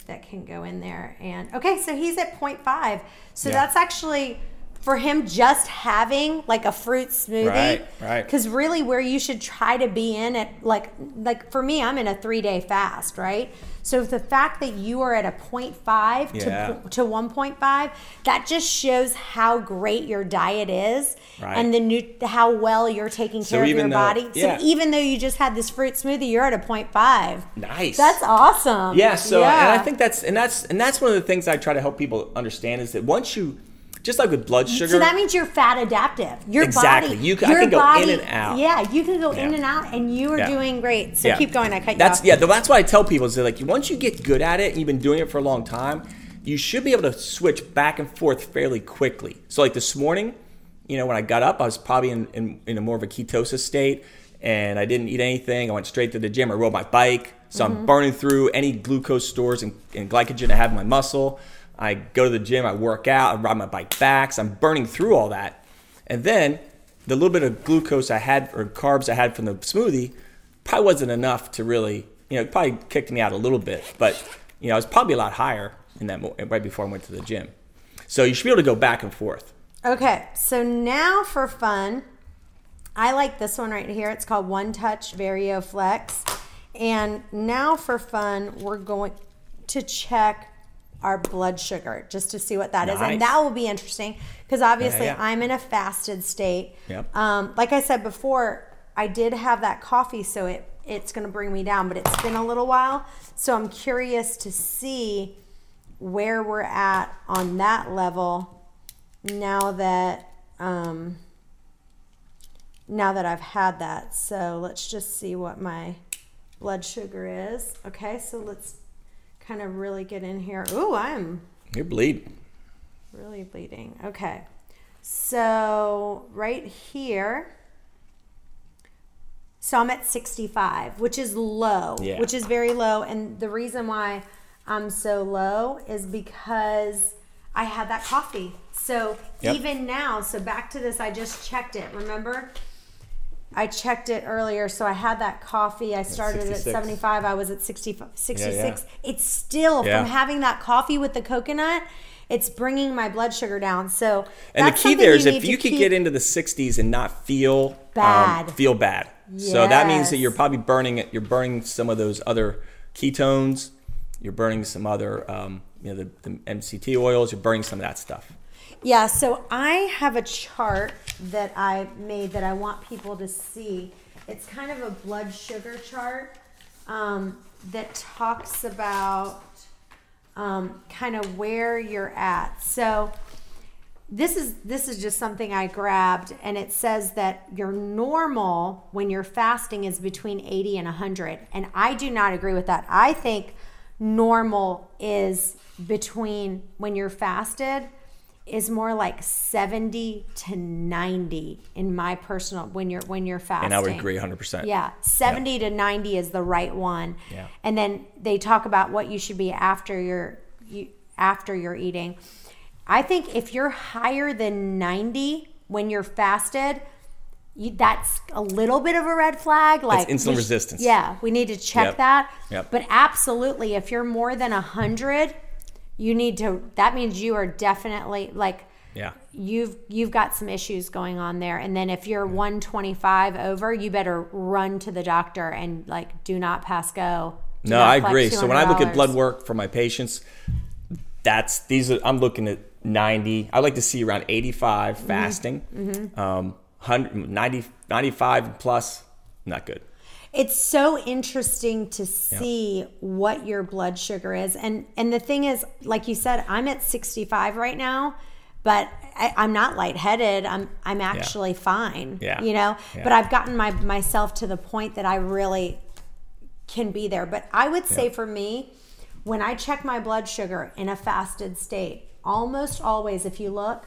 that can go in there. And okay, so he's at 0.5. So Yeah. that's actually for him just having like a fruit smoothie. Right, right. Because really, where you should try to be in it, like like for me, I'm in a three day fast, right? So the fact that you are at a 0.5 Yeah. to to 1.5, that just shows how great your diet is Right. and the new how well you're taking So care of your though- body. yeah. So even though you just had this fruit smoothie, you're at a 0.5. Nice. That's awesome. Yeah. So Yeah. and I think that's and that's and that's one of the things I try to help people understand is that once you, just like with blood sugar. So that means you're fat adaptive. Your Exactly. body, You can- I can go in and out. Yeah, you can go in and out, and you are Yeah. doing great. So Yeah. keep going. I cut you That's off. yeah. That's what I tell people is that like once you get good at it and you've been doing it for a long time, you should be able to switch back and forth fairly quickly. So like this morning, you know, when I got up, I was probably in, in, in a more of a ketosis state and I didn't eat anything. I went straight to the gym. I rode my bike. So mm-hmm. I'm burning through any glucose stores and, and, glycogen I have in my muscle. I go to the gym, I work out, I ride my bike back. So I'm burning through all that. And then the little bit of glucose I had or carbs I had from the smoothie probably wasn't enough to really, you know, probably kicked me out a little bit. But, you know, I was probably a lot higher in that right before I went to the gym. So you should be able to go back and forth. Okay, so now for fun, I like this one right here. It's called OneTouch Verio Flex. And now for fun, we're going to check our blood sugar just to see what that nice. is, And that will be interesting because obviously yeah, yeah. I'm in a fasted state. Yep. Um, like I said before, I did have that coffee, so it it's going to bring me down, but it's been a little while. So I'm curious to see where we're at on that level now that um, now that I've had that. So let's just see what my blood sugar is. Okay, so let's kind of really get in here. Ooh, I'm you're bleeding. Really bleeding. Okay. So right here. So I'm at 65, which is low, yeah. which is very low. And the reason why I'm so low is because I had that coffee. So yep. even now, so back to this, I just checked it. Remember? I checked it earlier. So I had that coffee. I started at 75. I was at 60, 66. Yeah, yeah. It's still yeah. from having that coffee with the coconut. It's bringing my blood sugar down. So and the key there is if you could get into the 60s and not feel um, bad, um, feel bad. Yes. So that means that you're probably burning it. You're burning some of those other ketones you're burning some other, um, you know, the, the MCT oils. You're burning some of that stuff. Yeah, so I have a chart that I made that I want people to see. It's kind of a blood sugar chart um, that talks about um, kind of where you're at. So this is this is just something I grabbed, and it says that your normal when you're fasting is between 80 and 100, and I do not agree with that. I think normal is between when you're fasted is more like 70 to 90 in my personal when you're when you're fasting. And I would agree 100%. Yeah, 70 yep. to 90 is the right one. Yeah. And then they talk about what you should be after your you, after you're eating. I think if you're higher than 90 when you're fasted, you, that's a little bit of a red flag. Like that's insulin we, resistance. Yeah, we need to check yep. that. Yep. But absolutely, if you're more than a hundred, you need to. That means you are definitely like. Yeah. You've you've got some issues going on there, and then if you're 125 over, you better run to the doctor and like do not pass go. no, I agree. So when I look at blood work for my patients, that's these are I'm looking at 90. I like to see around 85 mm-hmm. fasting. Mm-hmm. Um, 90, 95 plus, not good. It's so interesting to see yeah. what your blood sugar is. And and the thing is, like you said, I'm at 65 right now, but I, am not lightheaded. I'm I'm actually yeah. fine. Yeah. You know? Yeah. But I've gotten my myself to the point that I really can be there. But I would say for me, when I check my blood sugar in a fasted state, almost always, if you look,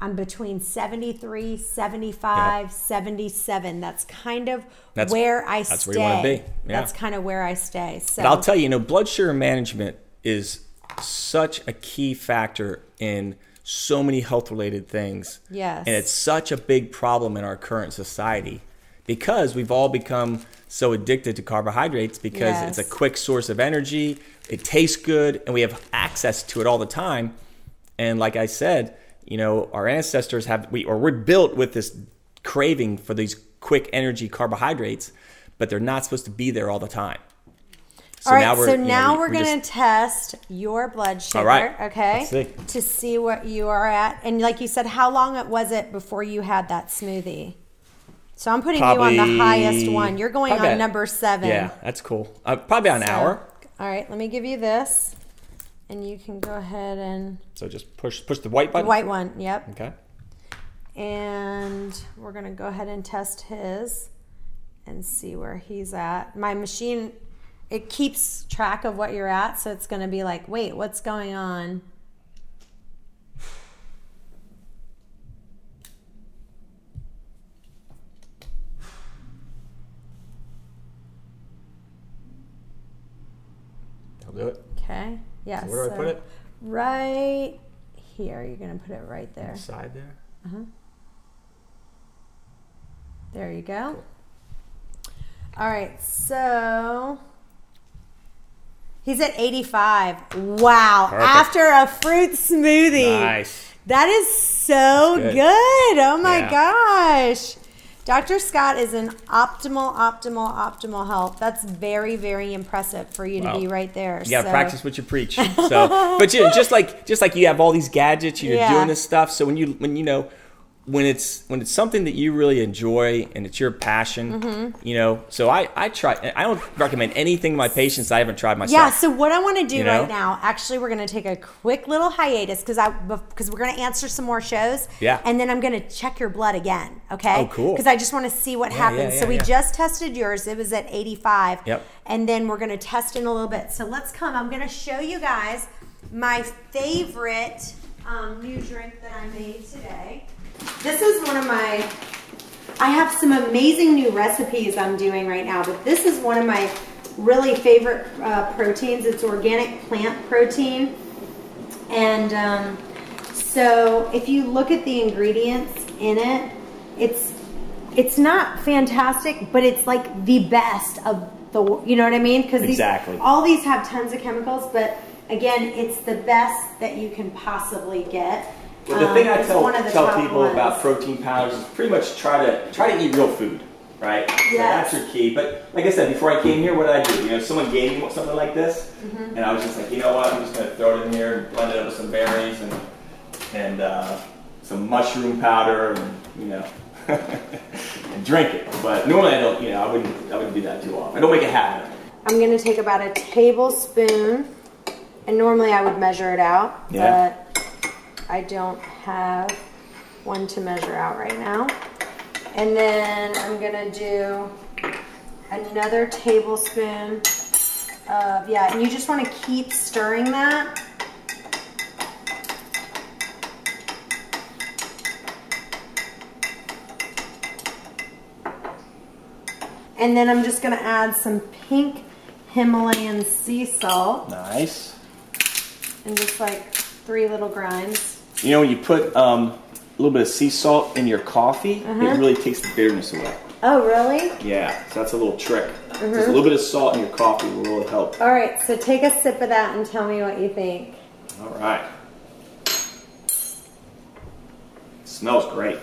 I'm between 73, 75, yep. 77. That's kind of that's, where I that's stay. That's where you want to be. Yeah. That's kind of where I stay. So but I'll tell you, you know, blood sugar management is such a key factor in so many health related things. Yes. And it's such a big problem in our current society because we've all become so addicted to carbohydrates because yes. it's a quick source of energy, it tastes good, and we have access to it all the time. And like I said, you know, our ancestors have we or we're built with this craving for these quick energy carbohydrates, but they're not supposed to be there all the time. So all right, now we're, so now know, we're, we're going to test your blood sugar, all right. okay? See. To see what you are at. And like you said, how long it was it before you had that smoothie? So I'm putting probably, you on the highest one. You're going on number seven. Yeah, that's cool. Uh, probably an so, hour. All right, let me give you this and you can go ahead and So just push push the white the button. white one. Yep. Okay. And we're gonna go ahead and test his and see where he's at. My machine it keeps track of what you're at, so it's gonna be like, wait, what's going on? I'll do it. Okay. Yeah. Where do I put it? Right here. You're gonna put it right there. Side there. Uh-huh. There you go. All right, so he's at 85. Wow. Perfect. After a fruit smoothie. Nice. That is so good. good. Oh my Yeah. gosh. Dr. Scott is in optimal, optimal, optimal health. That's very, very impressive for you to be right there. You gotta So- practice what you preach. So, but you know, just like just like you have all these gadgets, you're Yeah. doing this stuff. So when you when you know when it's when it's something that you really enjoy and it's your passion, Mm-hmm. you know. So I I try. I don't recommend anything to my patients I haven't tried myself. Yeah. So what I want to do You know? right now, actually, we're going to take a quick little hiatus because I because we're going to answer some more shows. Yeah. And then I'm going to check your blood again. Okay. Oh, cool. Because I just want to see what happens. yeah, so we yeah. just tested yours. It was at 85. Yep. And then we're going to test in a little bit. So let's come. I'm going to show you guys my favorite um, new drink that I made today. This is one of my I have some amazing new recipes I'm doing right now, but this is one of my really favorite uh, proteins. It's organic plant protein. And um, so if you look at the ingredients in it, it's it's not fantastic, but it's like the best of the you know what I mean? Because Exactly. all these have tons of chemicals, but again, it's the best that you can possibly get. Well, the Um, thing I tell of the tell people ones. about protein powders is pretty much try to try to eat real food, right? So that's your key. But like I said, before I came here, what did I do? You know, someone gave me something like this, Mm-hmm. and I was just like, you know what? I'm just gonna throw it in here and blend it up with some berries and and uh, some mushroom powder, and you know. and drink it, but normally I don't. You know, I wouldn't. I wouldn't do that too often. I don't make a habit. I'm going to take about a tablespoon, and normally I would measure it out, Yeah. but I don't have one to measure out right now. And then I'm to do another tablespoon of, yeah, and you just want to keep stirring that. And then I'm just to add some pink Himalayan sea salt Nice. and just like three little grinds. You know, when you put um, a little bit of sea salt in your coffee, Uh-huh. it really takes the bitterness away. Oh, really? Yeah, so that's a little trick. Mm-hmm. Just a little bit of salt in your coffee will really help. All right, so take a sip of that and tell me what you think. All right. smells great.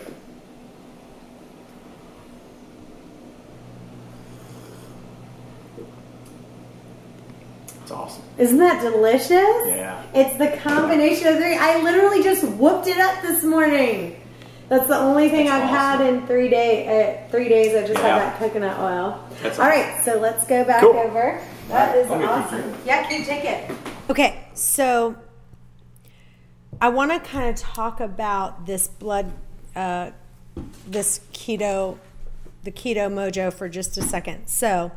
It's awesome. Isn't that delicious? Yeah. It's the combination of three. I literally just whooped it up this morning. That's the only thing That's I've had in three days. Uh, three days, I just Yeah. had that coconut oil. That's All right, so let's go back Cool. over. That is me keep awesome. Yeah, can you take it? Okay, so I want to kind of talk about this blood, uh, this keto, the keto mojo for just a second. So,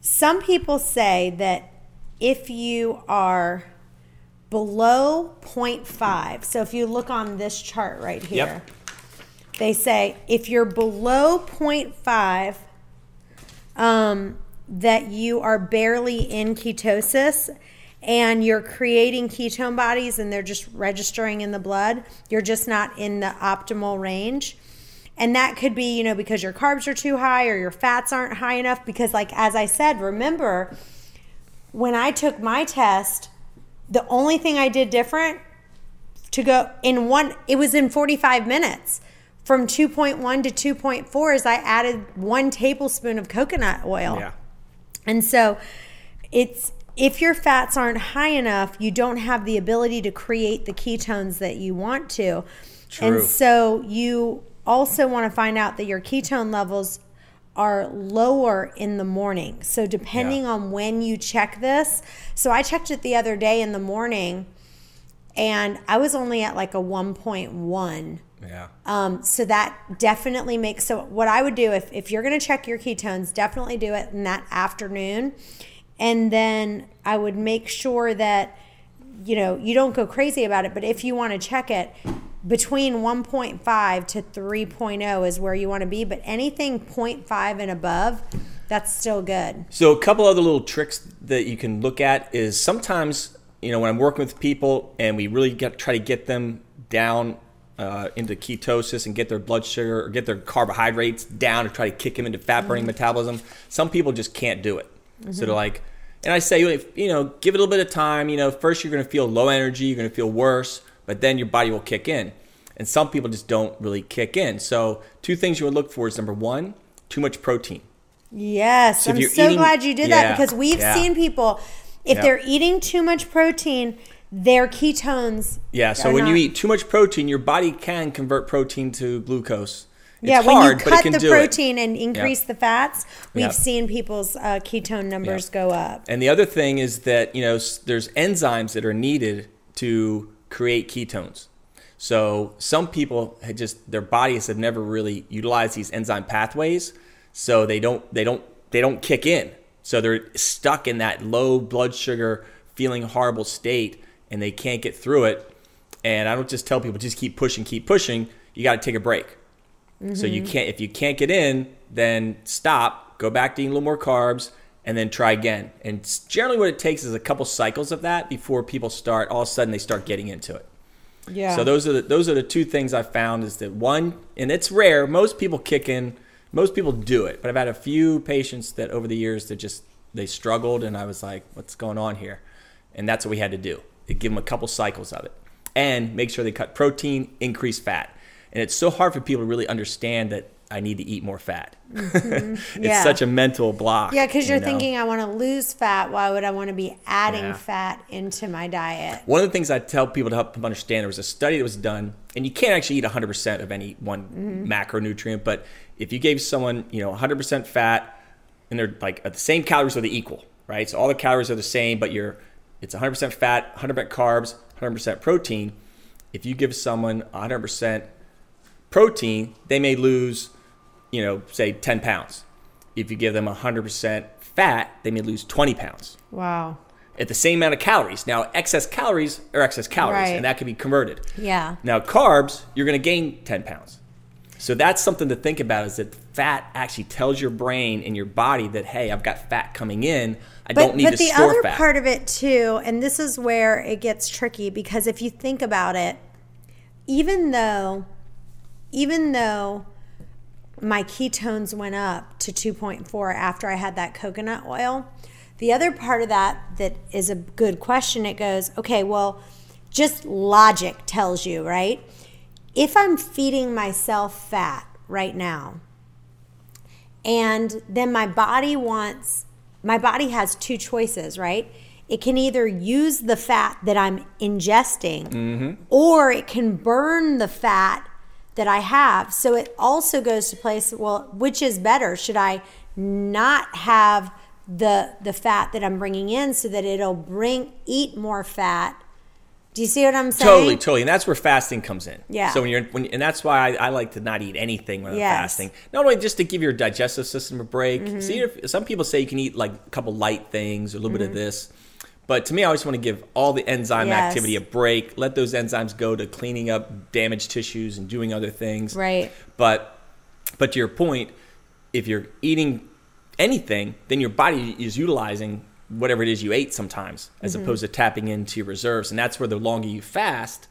some people say that if you are below 0.5, so if you look on this chart right here, Yep. they say if you're below 0.5, um, that you are barely in ketosis and you're creating ketone bodies and they're just registering in the blood, you're just not in the optimal range. And that could be, you know, because your carbs are too high or your fats aren't high enough. Because, like, as I said, remember when I took my test, the only thing I did different to go in one, it was in 45 minutes. From 2.1 to 2.4 is I added one tablespoon of coconut oil. Yeah. And so it's if your fats aren't high enough, you don't have the ability to create the ketones that you want to. True. And so you also want to find out that your ketone levels are lower in the morning. So depending Yeah. on when you check this, so I checked it the other day in the morning and I was only at like a 1.1. Yeah. Um, so that definitely makes so what I would do if, if you're going to check your ketones, definitely do it in that afternoon. And then I would make sure that, you know, you don't go crazy about it, but if you want to check it, between 1.5 to 3.0 is where you want to be, but anything 0.5 and above, That's still good. So a couple other little tricks that you can look at is sometimes you know when I'm working with people and we really get try to get them down uh, into ketosis and get their blood sugar or get their carbohydrates down to try to kick them into fat burning metabolism. Some people just can't do it. So they're like, and I say, you know, give it a little bit of time. You know, first you're going to feel low energy, you're going to feel worse, but then your body will kick in. And some people just don't really kick in. So two things you would look for is number one, too much protein. Yes, So I'm so eating- glad you did Yeah, that because we've yeah. seen people if Yeah. they're eating too much protein, their ketones. Yeah, so when you eat too much protein, your body can convert protein to glucose. It's yeah, when hard, you it cut the protein and increase the fats, we've Yeah. seen people's uh, ketone numbers go up. And the other thing is that you know there's enzymes that are needed to create ketones. So some people had just their bodies have never really utilized these enzyme pathways, so they don't they don't they don't kick in. So they're stuck in that low blood sugar, feeling horrible state, and they can't get through it. And I don't just tell people just keep pushing, keep pushing. You got to take a break. So you mm-hmm. can't if you can't get in, then stop, go back to eating a little more carbs, and then try again. And generally, what it takes is a couple cycles of that before people start. All of a sudden, they start getting into it. Yeah. So those are the, those are the two things I found is that one, and it's rare. Most people kick in. Most people do it, but I've had a few patients that over the years that just they struggled, and I was like, "What's going on here?" And that's what we had to do. Give them a couple cycles of it, and make sure they cut protein, increase fat. And it's so hard for people to really understand that I need to eat more fat. it's Yeah. such a mental block. yeah, because you you're know? thinking, I want to lose fat. Why would I want to be adding Yeah. fat into my diet? One of the things I tell people to help them understand there was a study that was done, and you can't actually eat 100% of any one Mm-hmm. macronutrient, but if you gave someone, you know, 100% fat, and they're like at the same calories are the equal, right? So all the calories are the same, but you're it's 100% fat, 100% carbs, 100% protein. If you give someone 100% protein, they may lose, you know, say 10 pounds. If you give them 100% fat, they may lose 20 pounds Wow. at the same amount of calories. Now, excess calories are excess calories, Right. and that can be converted. Yeah. Now, carbs, you're going to gain 10 pounds. So that's something to think about is that fat actually tells your brain and your body that, hey, I've got fat coming in. I don't need but to. But the store other fat. part of it too, and this is where it gets tricky because if you think about it, even though, even though my ketones went up to 2.4 after I had that coconut oil, the other part of that that is a good question. It goes, okay, well, just logic tells you, right? If I'm feeding myself fat right now, and then my body wants my body has two choices right it can either use the fat that i'm ingesting mm-hmm. or it can burn the fat that i have so it also goes to place well which is better should i not have the the fat that i'm bringing in so that it'll bring eat more fat do you see what i'm saying Totally, totally, and that's where fasting comes in. Yeah. So when you're, when, and that's why I, I like to not eat anything when I'm Yes. fasting. Not only just to give your digestive system a break. Mm-hmm. See, if, some people say you can eat like a couple light things a little bit Mm-hmm. of this, but to me, I always want to give all the enzyme Yes. activity a break. Let those enzymes go to cleaning up damaged tissues and doing other things. Right. But, but to your point, if you're eating anything, then your body is utilizing whatever it is you ate sometimes, as Mm-hmm. opposed to tapping into your reserves. And that's where the longer you fast,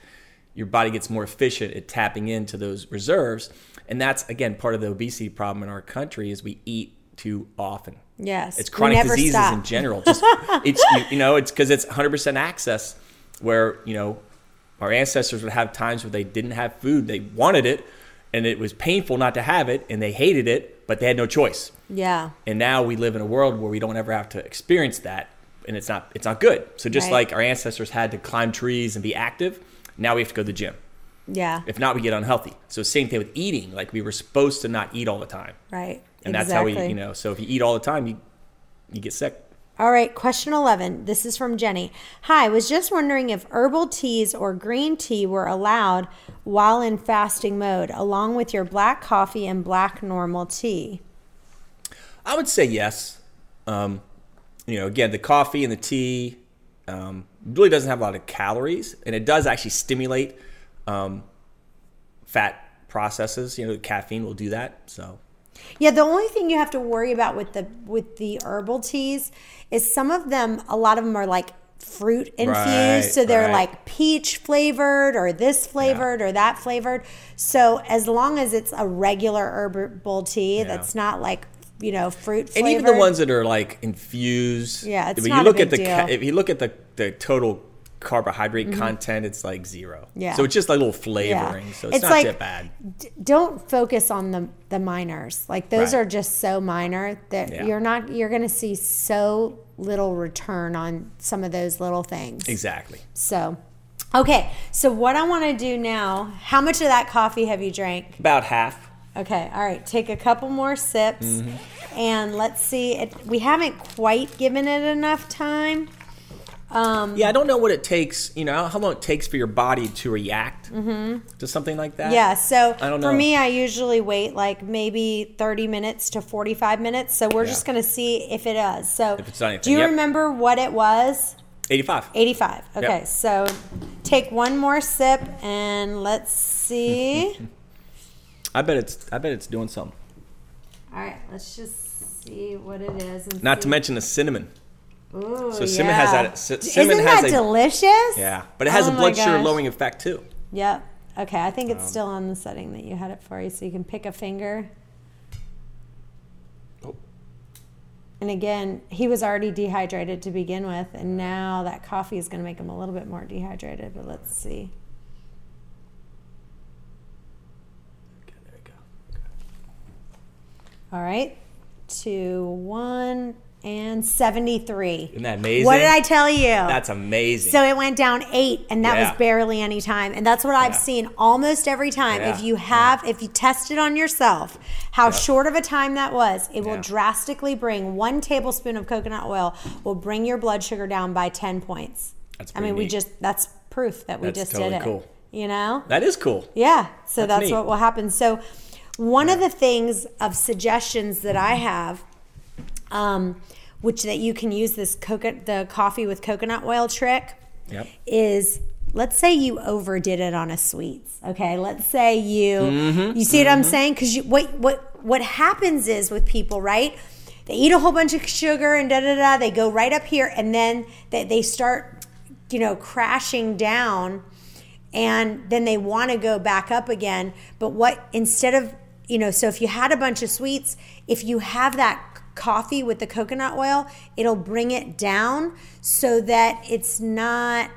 your body gets more efficient at tapping into those reserves. And that's again part of the obesity problem in our country is we eat too often. Yes It's chronic diseases stop. in general. Just it's you, you know it's because it's 100% access where you know our ancestors would have times where they didn't have food, they wanted it, and it was painful not to have it, and they hated it, but they had no choice. yeah And now we live in a world where we don't ever have to experience that, and it's not it's not good. So just Right. like our ancestors had to climb trees and be active, now we have to go to the gym. yeah If not, we get unhealthy. So same thing with eating. Like we were supposed to not eat all the time, right and that's how we you know. So if you eat all the time, you you get sick. All right, question 11. This is from Jenny. Hi, I was just wondering if herbal teas or green tea were allowed while in fasting mode, along with your black coffee and black normal tea. I would say yes. Um, you know, again, the coffee and the tea um, really doesn't have a lot of calories, and it does actually stimulate um, fat processes. You know, caffeine will do that. So Yeah, the only thing you have to worry about with the with the herbal teas is some of them a lot of them are like fruit infused Right, so they're right. like peach flavored or this flavored or that flavored. So as long as it's a regular herbal tea that's not like, you know, fruit flavored. And even the ones that are like infused. Yeah, it's when not you a look big at the deal. if you look at the the total carbohydrate content, it's like zero. Yeah. So it's just like a little Yeah. flavoring. So it's, not like that bad. d- don't focus on the the minors. Like those Right. are just so minor that Yeah. you're not you're going to see so little return on some of those little things. Exactly. So, okay. So what I want to do now? How much of that coffee have you drank? About half. Okay. All right. Take a couple more sips, Mm-hmm. and let's see. It, we haven't quite given it enough time. Um, Yeah, I don't know what it takes. You know how long it takes for your body to react to something like that. Mm-hmm. Yeah, so I don't know. for me, I usually wait like maybe 30 minutes to 45 minutes. So we're just going to see if it does. So, If it's done do you yep. remember what it was? Eighty-five. 85. Okay, Yep. so take one more sip and let's see. I bet it's. I bet it's doing something. All right, let's just see what it is. Not to mention the cinnamon. Ooh, so cinnamon has yeah. that- c- cinnamon Isn't has that a- delicious? Yeah, but it has Oh a blood sugar lowering effect too. Yep. Okay, I think Um, it's still on the setting that you had it for you, so you can pick a finger. Oh. And again, he was already dehydrated to begin with, and now that coffee is going to make him a little bit more dehydrated. But let's see. Okay, there go. All right, two, one, and seventy-three. Isn't that amazing? What did I tell you? That's amazing. So it went down eight, and that Yeah. was barely any time. And that's what I've Yeah. seen almost every time. If you have, if you test it on yourself, how short of a time that was, it will drastically bring one tablespoon of coconut oil will bring your blood sugar down by ten points. That's I mean, pretty we just that's proof that we That's just totally did it. cool. You know? that is cool. Yeah. So That's that's, what will happen. So one of the things of suggestions that I mm-hmm. have, um, which that you can use this coconut the coffee with coconut oil trick, Yep. is let's say you overdid it on a sweets. Okay, let's say you Mm-hmm. you see what I'm saying? Because you what what what happens is with people, right? They eat a whole bunch of sugar and da da da. They go right up here, and then they, they start, you know, crashing down, and then they want to go back up again. But what instead of you know, so if you had a bunch of sweets, if you have that coffee with the coconut oil, it'll bring it down so that it's not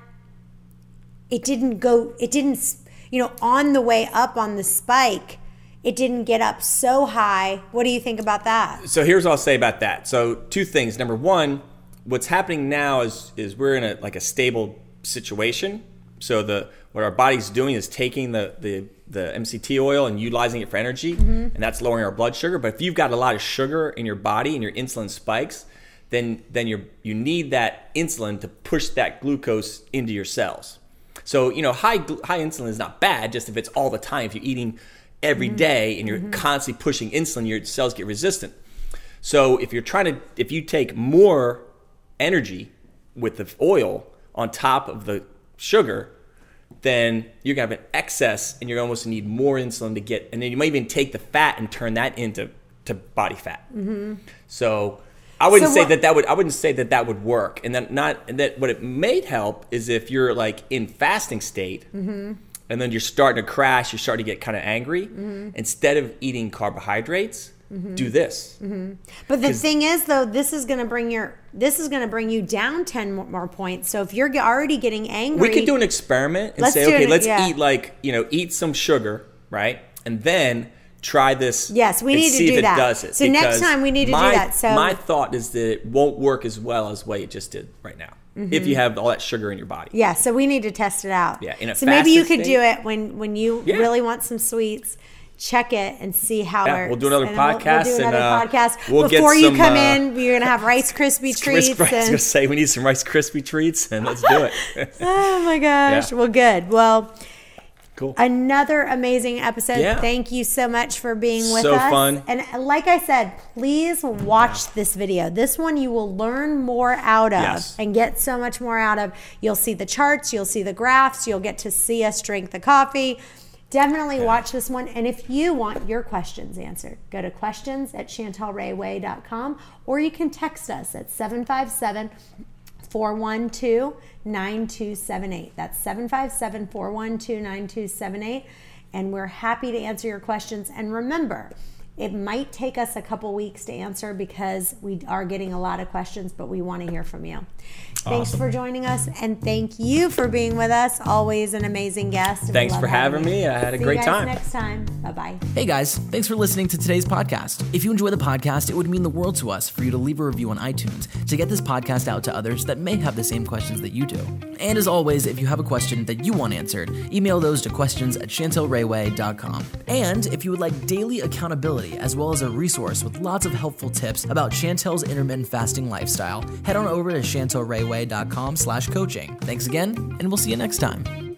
it didn't go it didn't you know on the way up on the spike it didn't get up so high what do you think about that So here's what I'll say about that. So two things. Number one, what's happening now is is we're in a like a stable situation. So the what our body's doing is taking the the the MCT oil and utilizing it for energy, mm-hmm. and that's lowering our blood sugar. But if you've got a lot of sugar in your body and your insulin spikes, then then you you need that insulin to push that glucose into your cells. So you know high high insulin is not bad, just if it's all the time. If you're eating every mm-hmm. day and you're mm-hmm. constantly pushing insulin, your cells get resistant. So if you're trying to, if you take more energy with the oil on top of the sugar, then you're gonna have an excess, and you're almost need more insulin to get, and then you might even take the fat and turn that into to body fat. Mm-hmm. So I wouldn't So say what- that that would. I wouldn't say that that would work, and then not and that what it may help is if you're like in fasting state, mm-hmm. and then you're starting to crash, you're starting to get kind of angry. Mm-hmm. Instead of eating carbohydrates, do this. but the thing is though this is going to bring your this is going to bring you down 10 more points so if you're already getting angry We could do an experiment and say, okay, it, let's yeah. eat like you know, eat some sugar, right, and then try this. Yes, we and need to see do if it that. does it. So next time we need to do that. So- my thought is that it won't work as well as what it just did right now if you have all that sugar in your body. Mm-hmm. yeah so we need to test it out Yeah, in a so maybe you could state- do it when when you Yeah. really want some sweets check it and see how Yeah, we'll do another and then we'll- podcast we'll, do and, another uh, podcast we'll get before you some, come uh, in we're gonna have rice krispie Chris treats Bryant's and gonna say we need some Rice Krispie treats and let's do it. Oh my gosh. Yeah. Well, good. Well, cool. another amazing episode. Yeah. Thank you so much for being with So us. fun. And like I said, please watch this video. This one you will learn more out of Yes. and get so much more out of. You'll see the charts, you'll see the graphs, you'll get to see us drink the coffee. Definitely watch this one. And if you want your questions answered, go to questions at chantelrayway.com or you can text us at 757 412 9278. That's 757 412 9278. And we're happy to answer your questions. And remember, it might take us a couple weeks to answer because we are getting a lot of questions, but we want to hear from you. Thanks for joining us, and thank you for being with us. Always an amazing guest. Thanks for having me. I had a See great you guys time. Next time. Bye bye. Hey guys, thanks for listening to today's podcast. If you enjoy the podcast, it would mean the world to us for you to leave a review on iTunes to get this podcast out to others that may have the same questions that you do. And as always, if you have a question that you want answered, email those to questions at chantelrayway.com. And if you would like daily accountability as well as a resource with lots of helpful tips about Chantel's intermittent fasting lifestyle, head on over to chantelrayway.com slash coaching. Thanks again, and we'll see you next time.